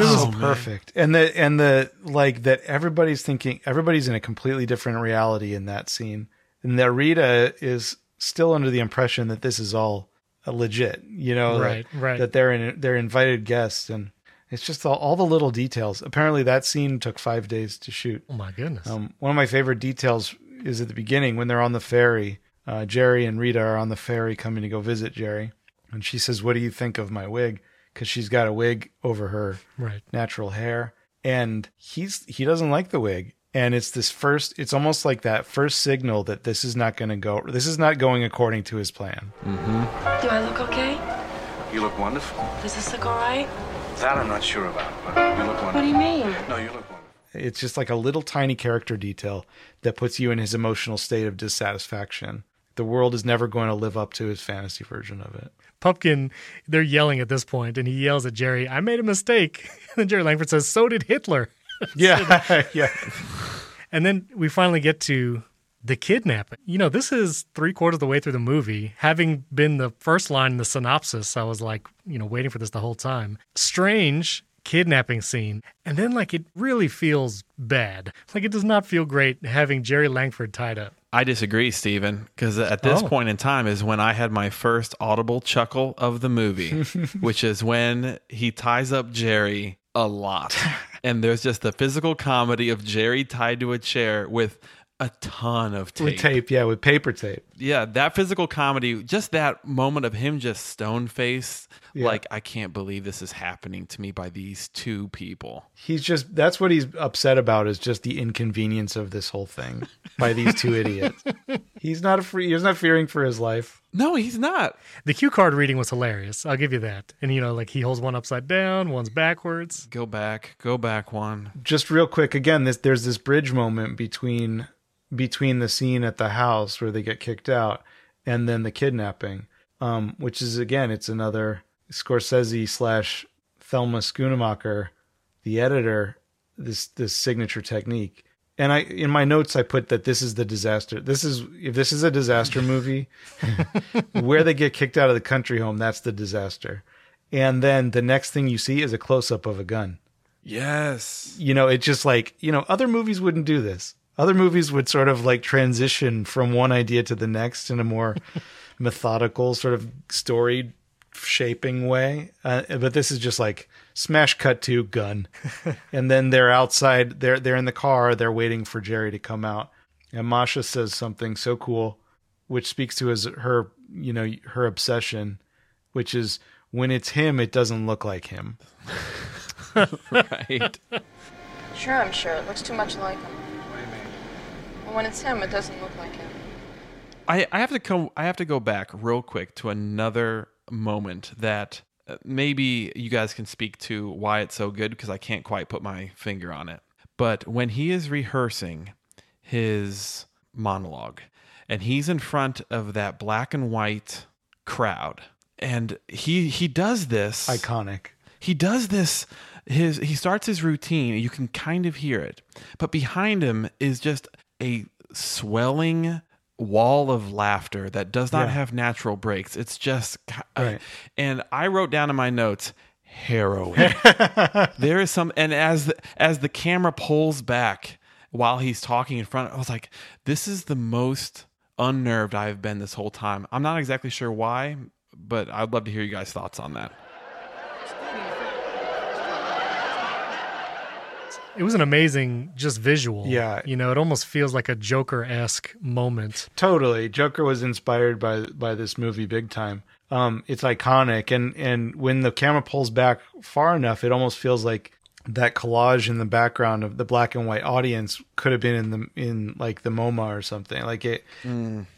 this it's so is- perfect, and the and the like that everybody's thinking everybody's in a completely different reality in that scene, and that Rita is still under the impression that this is all legit, you know, that- Right, right. That they're in, they're invited guests, and it's just all, all the little details. Apparently, that scene took five days to shoot. oh my goodness, Um, one of my favorite details is at the beginning when they're on the ferry. Uh, Jerry and Rita are on the ferry coming to go visit Jerry, and she says, "What do you think of my wig?" Because she's got a wig over her right. natural hair, and he's he doesn't like the wig. And it's this first. It's almost like that first signal that this is not going to go. This is not going according to his plan. mm-hmm. Do I look okay? You look wonderful. Does this look all right? That I'm not sure about, but you look wonderful. What do you mean? No, you look wonderful. It's just like a little tiny character detail that puts you in his emotional state of dissatisfaction. The world is never going to live up to his fantasy version of it. Pumpkin, they're yelling at this point, and he yells at Jerry, I made a mistake. And then Jerry Langford says, So did Hitler. Yeah, yeah. And then we finally get to the kidnapping. You know, this is three quarters of the way through the movie. Having been the first line in the synopsis, I was like, you know, waiting for this the whole time. Strange kidnapping scene. And then, like, it really feels bad. Like, it does not feel great having Jerry Langford tied up. I disagree, Steven, because at this Oh. point in time is when I had my first audible chuckle of the movie, which is when he ties up Jerry a lot. And there's just the physical comedy of Jerry tied to a chair with a ton of tape. With tape, yeah, with paper tape. Yeah, that physical comedy, just that moment of him just stone faced, Yeah. like, I can't believe this is happening to me by these two people. He's just that's what he's upset about is just the inconvenience of this whole thing by these two idiots. He's not a free he's not fearing for his life. No, he's not. The cue card reading was hilarious. I'll give you that. And, you know, like he holds one upside down, one's backwards. Go back, go back one. Just real quick again, this there's this bridge moment between between the scene at the house where they get kicked out and then the kidnapping. um, which is again, it's another Scorsese slash Thelma Schoonmaker, the editor, this this signature technique. And I in my notes I put that this is the disaster. This is if this is a disaster movie, where they get kicked out of the country home, that's the disaster. And then the next thing you see is a close up of a gun. Yes. You know, it's just like, you know, other movies wouldn't do this. Other movies would sort of like transition from one idea to the next in a more methodical sort of story shaping way. Uh, but this is just like smash cut to gun. and then they're outside, they're they're in the car, they're waiting for Jerry to come out. And Masha says something so cool which speaks to his her, you know, her obsession, which is when it's him it doesn't look like him. right. Sure, I'm sure. It looks too much like him. What do you mean? Well, when it's him, it doesn't look like him. I, I have to come I have to go back real quick to another moment that uh, maybe you guys can speak to why it's so good because I can't quite put my finger on it. But when he is rehearsing his monologue and he's in front of that black and white crowd and he he does this Iconic. he does this his he starts his routine you can kind of hear it but behind him is just a swelling wall of laughter that does not Yeah. have natural breaks it's just I- uh, Right. and i wrote down in my notes harrowing there is some and as the, as the camera pulls back while he's talking in front i was like this is the most unnerved i've been this whole time i'm not exactly sure why but i'd love to hear you guys thoughts on that It was an amazing just visual. Yeah. You know, it almost feels like a Joker esque moment. Totally. Joker was inspired by by this movie big time. Um, it's iconic and and when the camera pulls back far enough, it almost feels like that collage in the background of the black and white audience could have been in the in like the MoMA or something. Like it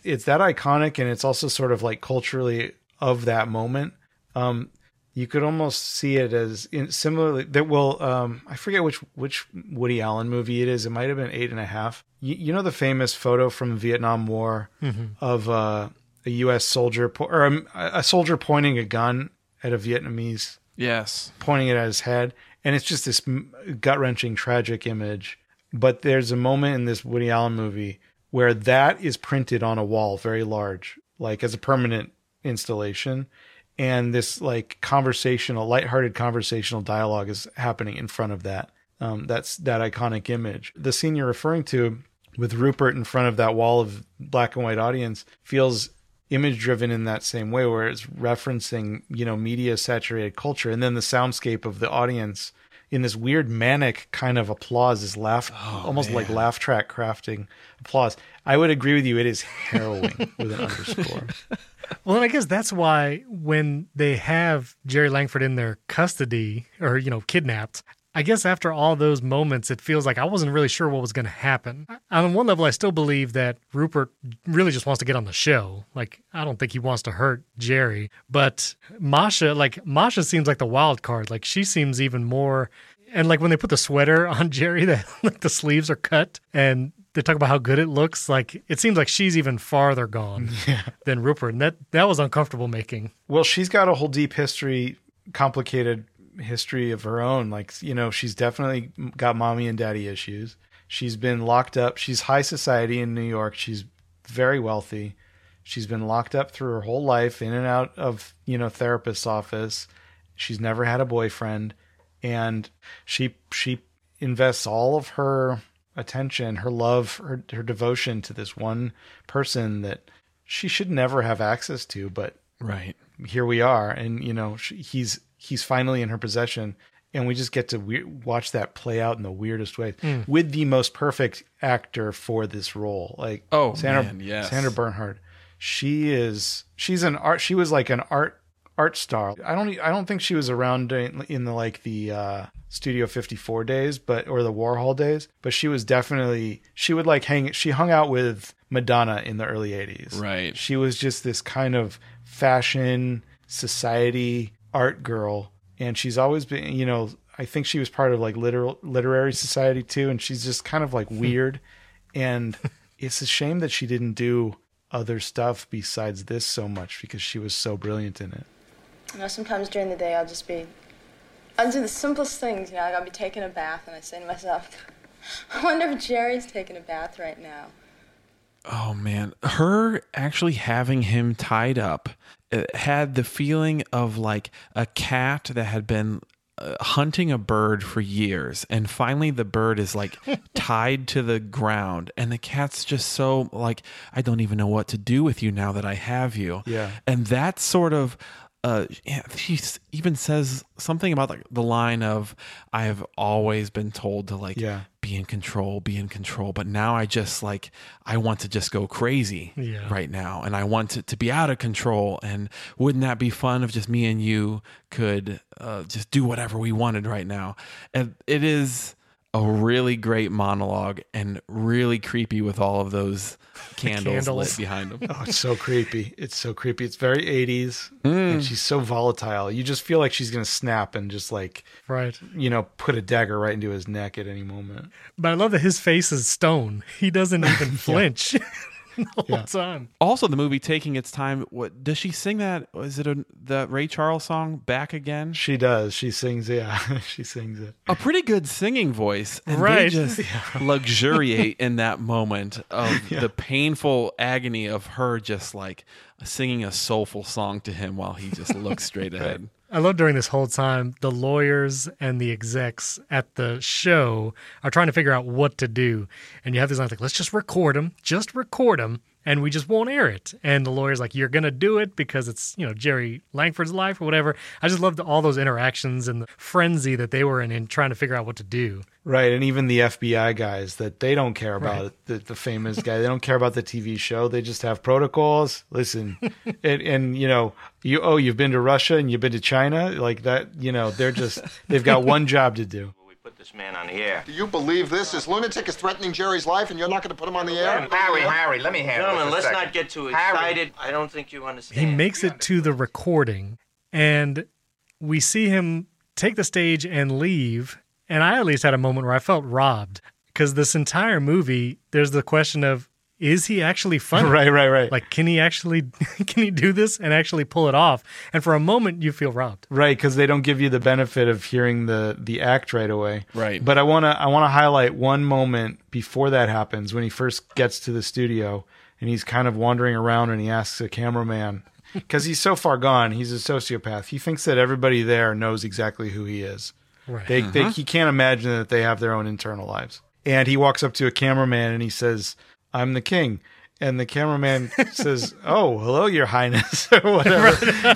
it's that iconic and it's also sort of like culturally of that moment. Um, you could almost see it as in, similarly that will um i forget which which woody allen movie it is. It might have been eight and a half. You, you know the famous photo from the vietnam war Mhm. of uh, a us soldier po- or a, a soldier pointing a gun at a vietnamese yes. pointing it at his head. And it's just this gut-wrenching tragic image. But there's a moment in this woody allen movie where that is printed on a wall very large like as a permanent installation and this like conversational lighthearted conversational dialogue is happening in front of that. Um, that's that iconic image. The scene you're referring to with rupert in front of that wall of black and white audience feels image driven in that same way where it's referencing you know media saturated culture. And then the soundscape of the audience in this weird manic kind of applause is laugh almost like laugh track crafting applause. I would agree with you it is harrowing with an underscore Well, and I guess that's why when they have Jerry Langford in their custody or, you know, kidnapped, I guess after all those moments, it feels like I wasn't really sure what was going to happen. On one level, I still believe that Rupert really just wants to get on the show. Like, I don't think he wants to hurt Jerry. But Masha, like, Masha seems like the wild card. Like, she seems even more. And like when they put the sweater on Jerry, that like the sleeves are cut and they talk about how good it looks. Like it seems like she's even farther gone than Rupert, and that that was uncomfortable making. Well, she's got a whole deep history, complicated history of her own. Like, you know, she's definitely got mommy and daddy issues. She's been locked up. She's high society in New York. She's very wealthy. She's been locked up through her whole life, in and out of, you know, therapist's office. She's never had a boyfriend. And she she invests all of her attention, her love, her her devotion to this one person that she should never have access to, but right. here we are. And you know she, he's he's finally in her possession. And we just get to we- watch that play out in the weirdest ways Mm. with the most perfect actor for this role. Like Oh, sandra man, yes. sandra bernhard she is she's an art she was like an art art star i don't i don't think she was around in the like the uh studio 54 days but or the warhol days but she was definitely she would like hang she hung out with madonna in the early 80s Right. she was just this kind of fashion society art girl and she's always been you know i think she was part of like literal literary society too and she's just kind of like weird and it's a shame that she didn't do other stuff besides this so much because she was so brilliant in it. You know, sometimes during the day I'll just be, I'll do the simplest things. You know, like I'll be taking a bath and I say to myself, I wonder if Jerry's taking a bath right now. Oh man, her actually having him tied up uh, had the feeling of like a cat that had been uh, hunting a bird for years and finally the bird is like tied to the ground and the cat's just so like I don't even know what to do with you now that I have you. Yeah. And that sort of uh she even says something about like the line of I have always been told to like Yeah. be in control, be in control, but now I just like I want to just go crazy Yeah. right now and I want it to be out of control and wouldn't that be fun if just me and you could uh, just do whatever we wanted right now. And it is a really great monologue and really creepy with all of those candles, candles. lit behind them. Oh, it's so creepy. It's so creepy. It's very 80s. Hmm. And she's so volatile. You just feel like she's going to snap and just like, Right. you know, put a dagger right into his neck at any moment. But I love that his face is stone. He doesn't even flinch the whole time. Also, the movie taking its time. What does she sing? That is it a the Ray Charles song "Back Again"? She does. She sings, yeah, she sings it. a pretty good singing voice, and Right. they just luxuriate in that moment of the painful agony of her just like singing a soulful song to him while he just looks straight ahead. I love during this whole time, the lawyers and the execs at the show are trying to figure out what to do. And you have this line like, let's just record them, just record them, and we just won't air it. And the lawyer's like, you're going to do it because it's, you know, Jerry Langford's life or whatever. I just loved all those interactions and the frenzy that they were in in trying to figure out what to do. Right, and even the FBI guys that they don't care about it, the, the famous guy. They don't care about the TV show. They just have protocols. Listen, and, and you know, you oh, you've been to Russia and you've been to China, like that. You know, they're just they've got one job to do. Put this man on the air. Do you believe this? This lunatic is threatening Jerry's life, and you're not going to put him on the air? Harry, Harry, let me handle Gentlemen, this. let's not get too excited. I don't think you understand. He makes it to the recording, and we see him take the stage and leave. And I at least had a moment where I felt robbed because this entire movie, there's the question of, is he actually funny? Right, right, right. Like, can he actually can he do this and actually pull it off? And for a moment, you feel robbed. Right, because they don't give you the benefit of hearing the the act right away. Right. But I wanna I wanna highlight one moment before that happens when he first gets to the studio and he's kind of wandering around and he asks a cameraman because he's so far gone. He's a sociopath. He thinks that everybody there knows exactly who he is. Right. They, they uh-huh. he can't imagine that they have their own internal lives. And he walks up to a cameraman and he says, "I'm the king." And the cameraman says, "Oh, hello, Your Highness," or whatever.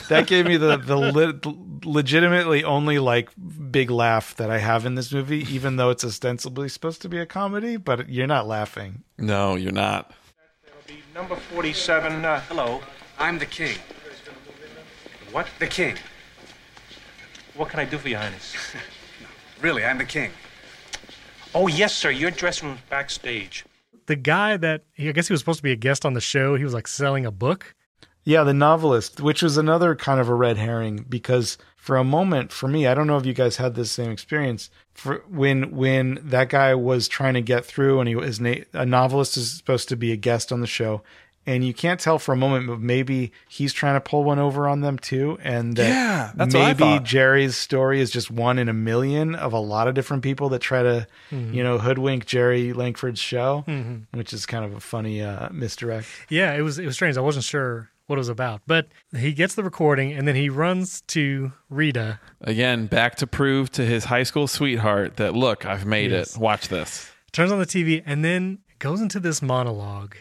that gave me the the le- legitimately only like big laugh that I have in this movie, even though it's ostensibly supposed to be a comedy. But you're not laughing. No, you're not. Number 47. Uh, Hello, I'm the king. what? The king. What can I do for you, Highness? Really, I'm the king. Oh, yes, sir. Your dressing room's backstage. The guy that I guess he was supposed to be a guest on the show, he was like selling a book. Yeah, the novelist, which was another kind of a red herring because for a moment for me, I don't know if you guys had this same experience. For when when that guy was trying to get through and he was a novelist is supposed to be a guest on the show and you can't tell for a moment but maybe he's trying to pull one over on them too and that Yeah, that's what I maybe. Jerry's story is just one in a million of a lot of different people that try to Mhm. you know hoodwink Jerry Langford's show, Mhm. which is kind of a funny uh, misdirect. Yeah, it was it was strange. I wasn't sure what it was about, but he gets the recording and then he runs to Rita. Again, back to prove to his high school sweetheart that look, I've made Yes. it. Watch this. turns on the TV, and then goes into this monologue.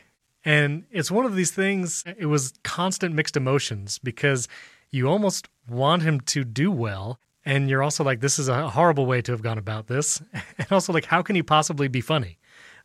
And it's one of these things, it was constant mixed emotions because you almost want him to do well. And you're also like, this is a horrible way to have gone about this. And also like, how can he possibly be funny?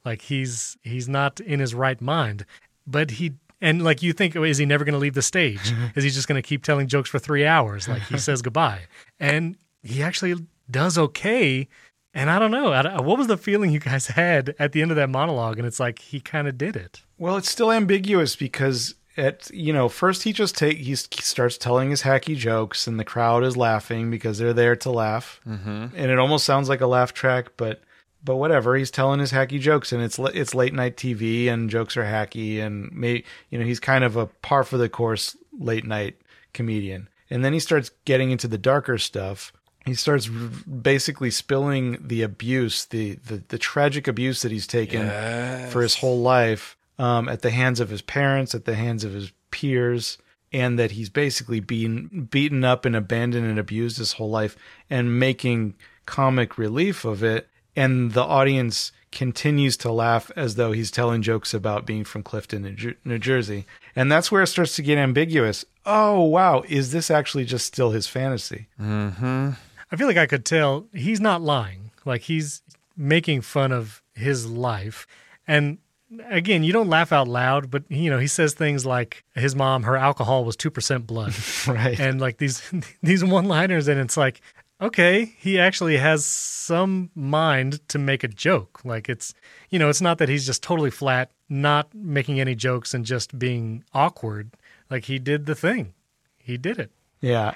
Like he's he's not in his right mind. But he and like you think, oh, is he never going to leave the stage? Mm-hmm. is he just going to keep telling jokes for three hours? Like he says goodbye. And he actually does okay. And I don't know. I what was the feeling you guys had at the end of that monologue? And it's like he kind of did it. Well, it's still ambiguous because at you know first he just take he starts telling his hacky jokes and the crowd is laughing because they're there to laugh, Mhm. and it almost sounds like a laugh track, but but whatever. He's telling his hacky jokes, and it's it's late night TV, and jokes are hacky, and may you know he's kind of a par for the course late night comedian. And then he starts getting into the darker stuff. He starts basically spilling the abuse, the the, the tragic abuse that he's taken Yes. for his whole life um, at the hands of his parents, at the hands of his peers, and that he's basically being beaten up and abandoned and abused his whole life, and making comic relief of it. And the audience continues to laugh as though he's telling jokes about being from Clifton, New, New Jersey. And that's where it starts to get ambiguous. Oh, wow. Is this actually just still his fantasy? Mm-hmm. I feel like I could tell he's not lying. Like he's making fun of his life. And again, you don't laugh out loud, but you know, he says things like his mom, her alcohol was 2% blood. right. And like these these one-liners and it's like okay, he actually has some mind to make a joke. Like it's you know, it's not that he's just totally flat, not making any jokes and just being awkward. Like he did the thing. He did it. Yeah.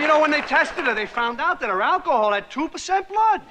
And you know, when they tested her, they found out that her alcohol had 2% blood.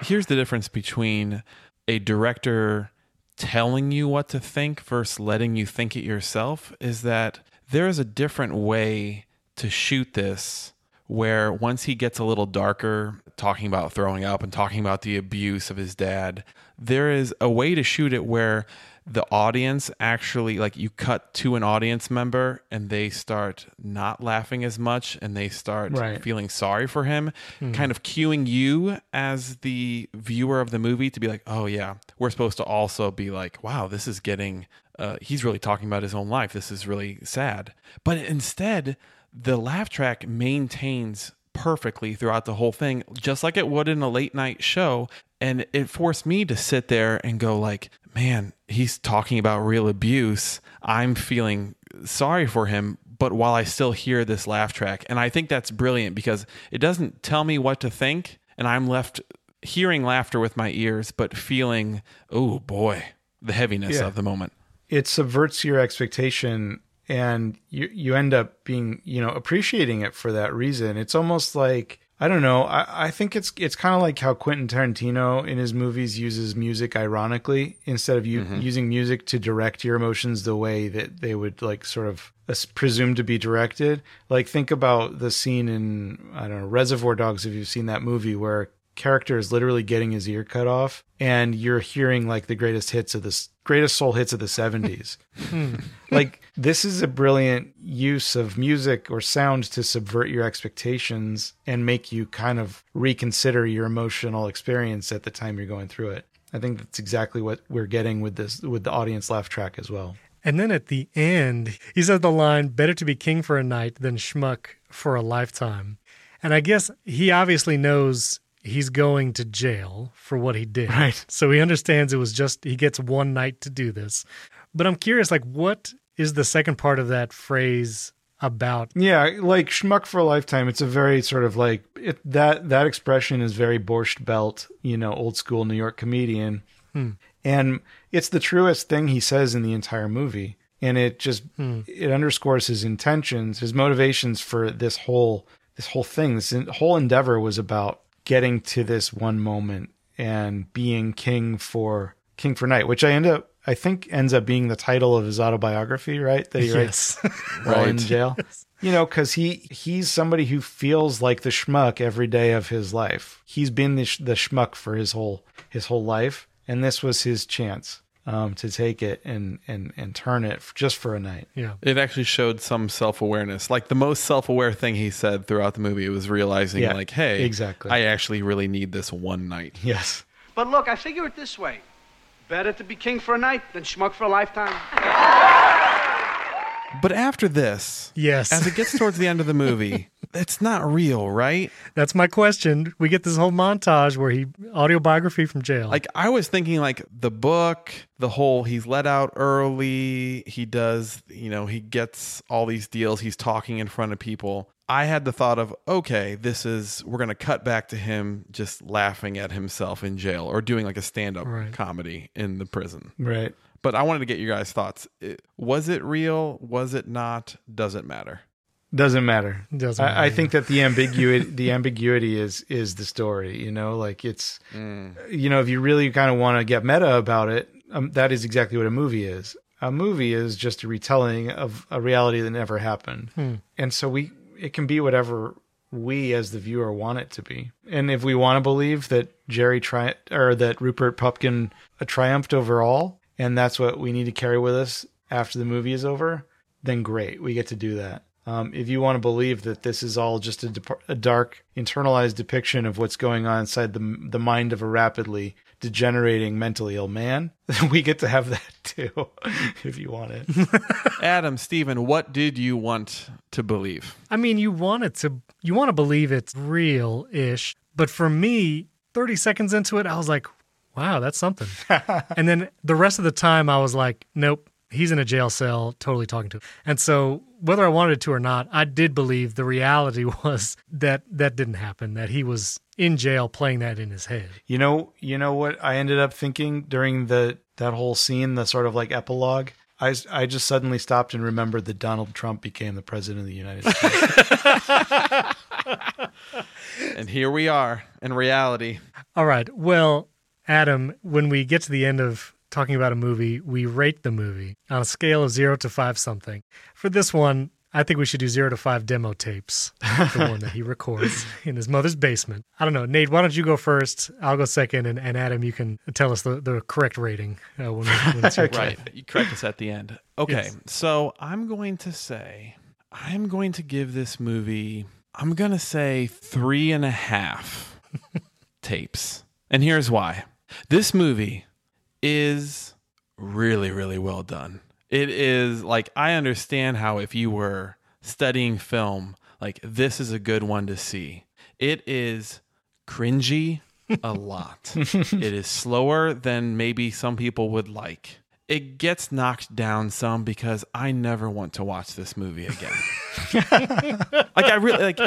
Here's the difference between a director telling you what to think versus letting you think it yourself is that there is a different way to shoot this where once he gets a little darker talking about throwing up and talking about the abuse of his dad there is a way to shoot it where the audience actually like you cut to an audience member and they start not laughing as much and they start Right. feeling sorry for him Hmm. kind of cueing you as the viewer of the movie to be like oh yeah we're supposed to also be like wow this is getting uh, he's really talking about his own life this is really sad but instead the laugh track maintains perfectly throughout the whole thing just like it would in a late night show and it forced me to sit there and go like man he's talking about real abuse. I'm feeling sorry for him but while i still hear this laugh track. And i think that's brilliant because it doesn't tell me what to think and i'm left hearing laughter with my ears but feeling oh boy the heaviness Yeah. of the moment. It subverts your expectation and you you end up being you know appreciating it for that reason. It's almost like i don't know i, I think it's it's kind of like how quentin tarantino in his movies uses music ironically instead of you Mhm. using music to direct your emotions the way that they would like sort of presumed to be directed like think about the scene in i don't know reservoir dogs if you've seen that movie where character is literally getting his ear cut off and you're hearing like the greatest hits of this greatest soul hits of the 70s Hmm. like this is a brilliant use of music or sound to subvert your expectations and make you kind of reconsider your emotional experience at the time you're going through it i think that's exactly what we're getting with this with the audience laugh track as well And then at the end, he says the line, better to be king for a night than schmuck for a lifetime. And I guess he obviously knows he's going to jail for what he did. Right. So he understands it was just, he gets one night to do this. But I'm curious, like, what is the second part of that phrase about? Yeah, like schmuck for a lifetime. It's a very sort of like it, that. That expression is very Borscht Belt, you know, old school New York comedian, Hmm. and it's the truest thing he says in the entire movie. And it just Hmm. it underscores his intentions, his motivations for this whole this whole thing. This whole endeavor was about getting to this one moment and being king for king for night, which I end up. I think ends up being the title of his autobiography, right? That he writes Yes. while in Right. jail. You know, because he he's somebody who feels like the schmuck every day of his life. He's been the, sh- the schmuck for his whole his whole life, and this was his chance um, to take it and and and turn it just for a night. Yeah. It actually showed some self awareness. Like the most self aware thing he said throughout the movie was realizing, Yeah, like, hey, exactly. I actually really need this one night. Yes. But look, I figure it this way better to be king for a night than schmuck for a lifetime. But after this, Yes. as it gets towards the end of the movie, it's not real, right? That's my question. We get this whole montage where he, autobiography from jail. Like I was thinking like the book, the whole he's let out early, he does, you know, he gets all these deals, he's talking in front of people. I had the thought of, okay, this is we're going to cut back to him just laughing at himself in jail or doing like a stand-up Right. comedy in the prison. Right. But I wanted to get your guys' thoughts. It- was it real? Was it not? Does it matter? Doesn't matter. Doesn't I, I think that the ambiguity the ambiguity is is the story. You know, like it's you know if you really kind of want to get meta about it, um, that is exactly what a movie is. A movie is just a retelling of a reality that never happened, Hmm. and so we it can be whatever we as the viewer want it to be. And if we want to believe that Jerry tri- or that Rupert Pupkin uh, triumphed over all, and that's what we need to carry with us after the movie is over, then great, we get to do that. Um, if you want to believe that this is all just a, dep- a dark, internalized depiction of what's going on inside the the mind of a rapidly degenerating mentally ill man, we get to have that too, if you want it. Adam, Stephen, what did you want to believe? I mean, you want it to, you want to believe it's real ish. But for me, 30 seconds into it, I was like, wow, that's something. and then the rest of the time, I was like, nope, he's in a jail cell, totally talking to him. And so, whether I wanted to or not, I did believe the reality was that that didn't happen, that he was in jail playing that in his head. You know, you know what I ended up thinking during the that whole scene, the sort of like epilogue. I, I just suddenly stopped and remembered that Donald Trump became the president of the United States. And here we are in reality. All right. Well, Adam, when we get to the end of talking about a movie, we rate the movie on a scale of zero to five something. For this one, I think we should do zero to five demo tapes, the one that he records in his mother's basement. I don't know. Nate, why don't you go first? I'll go second. And, and Adam, you can tell us the, the correct rating uh, when, when it's your. Right. You correct us at the end. Okay. Yes. So I'm going to say, I'm going to give this movie, I'm going to say three and a half tapes. And here's why this movie is really, really well done. It is like, I understand how if you were studying film, like this is a good one to see. It is cringy a lot. it is slower than maybe some people would like. It gets knocked down some because I never want to watch this movie again. like I really like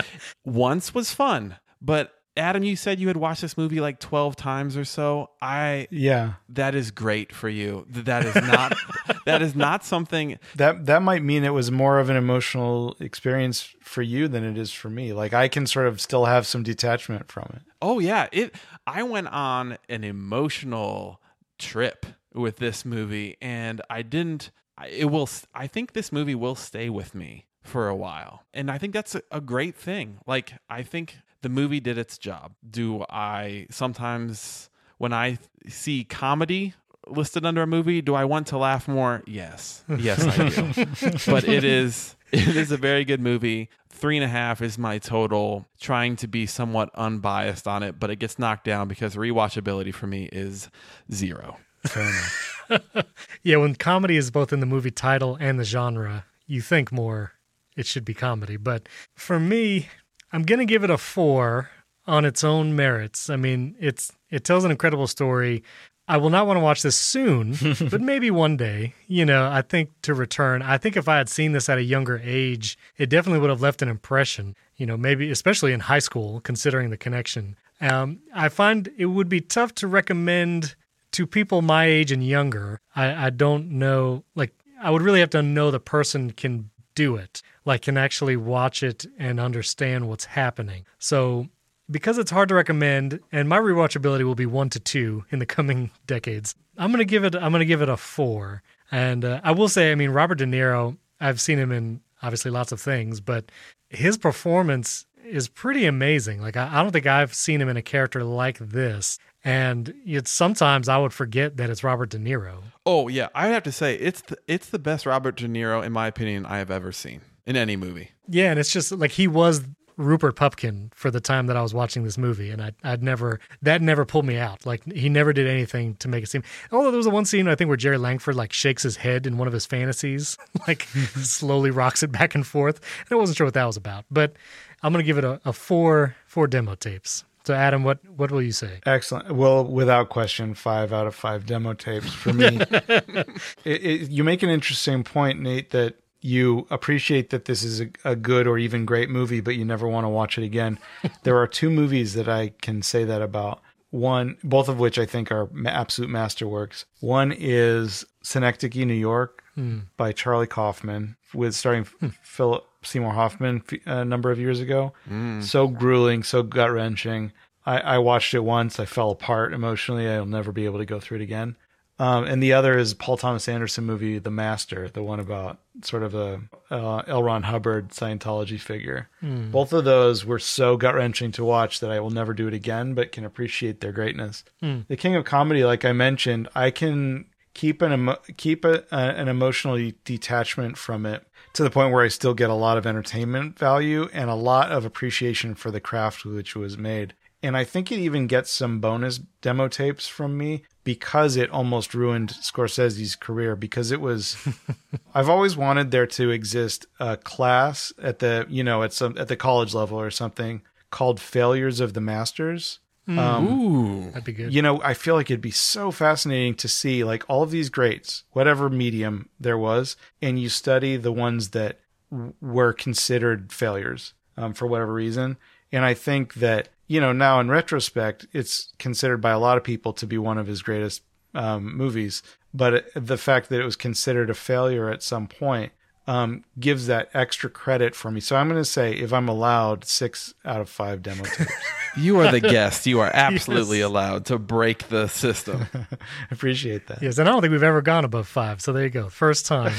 once was fun, but Adam, you said you had watched this movie like 12 times or so. I Yeah. That is great for you. That is not that is not something that that might mean it was more of an emotional experience for you than it is for me. Like I can sort of still have some detachment from it. Oh yeah, it I went on an emotional trip with this movie and I didn't I- it will I think this movie will stay with me for a while. And I think that's a, a great thing. Like I think the movie did its job. Do I sometimes when I see comedy listed under a movie, do I want to laugh more? Yes. Yes, I do. but it is it is a very good movie. Three and a half is my total, trying to be somewhat unbiased on it, but it gets knocked down because rewatchability for me is zero. Fair enough. Yeah, when comedy is both in the movie title and the genre, you think more it should be comedy. But for me, I'm going to give it a four on its own merits. I mean, it's it tells an incredible story. I will not want to watch this soon, but maybe one day. You know, I think to return. I think if I had seen this at a younger age, it definitely would have left an impression. You know, maybe especially in high school, considering the connection. Um, I find it would be tough to recommend to people my age and younger. I, I don't know. Like, I would really have to know the person can do it, like, can actually watch it and understand what's happening. So because it's hard to recommend and my rewatchability will be one to two in the coming decades i'm gonna give it i'm gonna give it a four and uh, i will say i mean robert de niro i've seen him in obviously lots of things but his performance is pretty amazing like i, I don't think i've seen him in a character like this and it's sometimes i would forget that it's robert de niro Oh yeah, I have to say it's the, it's the best Robert De Niro in my opinion I have ever seen in any movie. Yeah, and it's just like he was Rupert Pupkin for the time that I was watching this movie, and I, I'd never that never pulled me out. Like he never did anything to make it seem. Although there was a one scene I think where Jerry Langford like shakes his head in one of his fantasies, like slowly rocks it back and forth, and I wasn't sure what that was about. But I'm gonna give it a, a four four demo tapes. So Adam, what what will you say? Excellent. Well, without question, five out of five demo tapes for me. it, it, you make an interesting point, Nate, that you appreciate that this is a, a good or even great movie, but you never want to watch it again. there are two movies that I can say that about. One, both of which I think are absolute masterworks. One is Synecdoche, New York, Hmm. by Charlie Kaufman, with starring Philip Seymour Hoffman a number of years ago. Mm. So grueling, so gut wrenching. I, I watched it once. I fell apart emotionally. I'll never be able to go through it again. Um, and the other is Paul Thomas Anderson movie, The Master, the one about sort of a uh, L. Ron Hubbard Scientology figure. Hmm. Both of those were so gut wrenching to watch that I will never do it again, but can appreciate their greatness. Hmm. The King of Comedy, like I mentioned, I can keep an emo- keep a, a, an emotional detachment from it to the point where I still get a lot of entertainment value and a lot of appreciation for the craft which it was made. And I think it even gets some bonus demo tapes from me because it almost ruined Scorsese's career because it was I've always wanted there to exist a class at the, you know, at some at the college level or something called Failures of the Masters. Um, Ooh. That'd be good. You know, I feel like it'd be so fascinating to see like all of these greats, whatever medium there was, and you study the ones that w- were considered failures um, for whatever reason. And I think that, you know, now in retrospect, it's considered by a lot of people to be one of his greatest um, movies. But it, the fact that it was considered a failure at some point um, gives that extra credit for me. So I'm going to say, if I'm allowed, six out of five demo tapes. You are the guest. You are absolutely Yes. allowed to break the system. I appreciate that. Yes, and I don't think we've ever gone above five. So there you go. First time.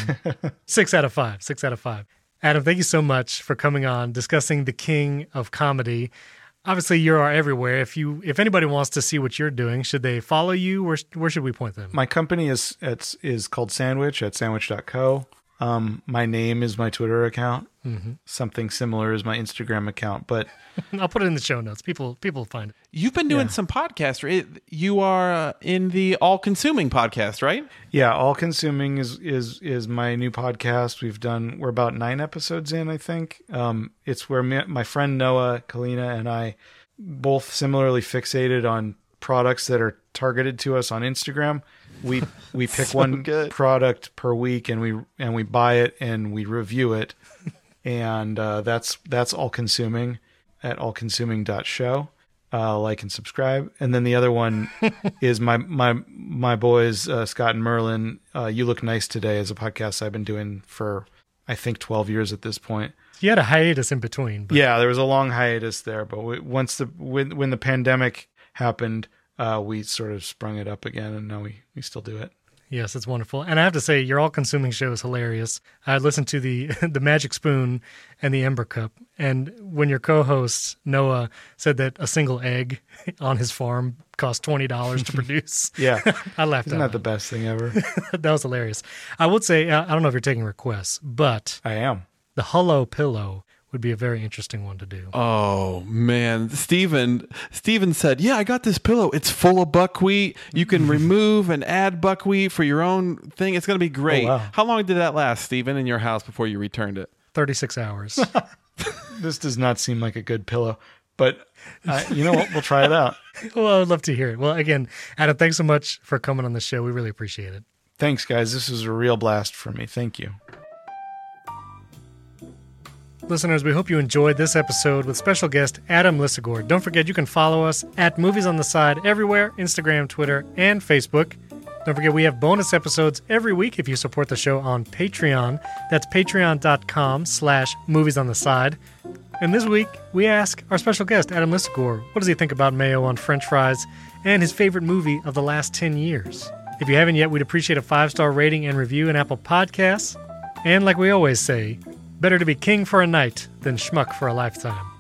six out of five. Six out of five. Adam, thank you so much for coming on, discussing the king of comedy. Obviously, you are everywhere. If you, if anybody wants to see what you're doing, should they follow you? Where, where should we point them? My company is it's is called Sandwich at sandwich.co. Um, my name is my Twitter account. Mhm. Something similar is my Instagram account, but I'll put it in the show notes. People, people find it. You've been doing some podcasts. Right? You are uh, in the All Consuming podcast, right? yeah, all consuming is is is my new podcast. We've done we're about nine episodes in, I think. Um, it's where me, my friend Noah Kalina and I both similarly fixated on products that are targeted to us on Instagram. We we pick So one good. product per week and we and we buy it and we review it. and uh, that's that's all consuming at allconsuming.show. Uh, like and subscribe, and then the other one is my my my boys uh, Scott and Merlin. Uh, you look nice today is a podcast I've been doing for I think twelve years at this point. You had a hiatus in between. But Yeah, there was a long hiatus there, but we, once the when when the pandemic happened, uh, we sort of sprung it up again, and now we we still do it. Yes, it's wonderful. And I have to say, your all consuming show is hilarious. I listened to the the Magic Spoon and the Ember Cup. And when your co host, Noah, said that a single egg on his farm cost $20 to produce, Yeah, I laughed Isn't that the best thing ever? that was hilarious. I would say, uh, I don't know if you're taking requests, but I am. The Hullo Pillow would be a very interesting one to do. Oh man, Steven Steven said, "Yeah, I got this pillow. It's full of buckwheat. You can remove and add buckwheat for your own thing. It's going to be great." wow. How long did that last, Steven, in your house before you returned it? 36 hours. this does not seem like a good pillow, but uh, you know what? We'll try it out. well, I would love to hear it. Well, again, Adam, thanks so much for coming on the show. We really appreciate it. Thanks, guys. This was a real blast for me. Thank you. Listeners, we hope you enjoyed this episode with special guest Adam Lisagor. Don't forget you can follow us at Movies on the Side everywhere Instagram, Twitter, and Facebook. Don't forget we have bonus episodes every week if you support the show on Patreon. That's patreon.com slash movies on the side. And this week we ask our special guest Adam Lisagor what does he think about mayo on french fries and his favorite movie of the last 10 years. If you haven't yet, we'd appreciate a five-star rating and review in Apple Podcasts. And like we always say, better to be king for a night than schmuck for a lifetime.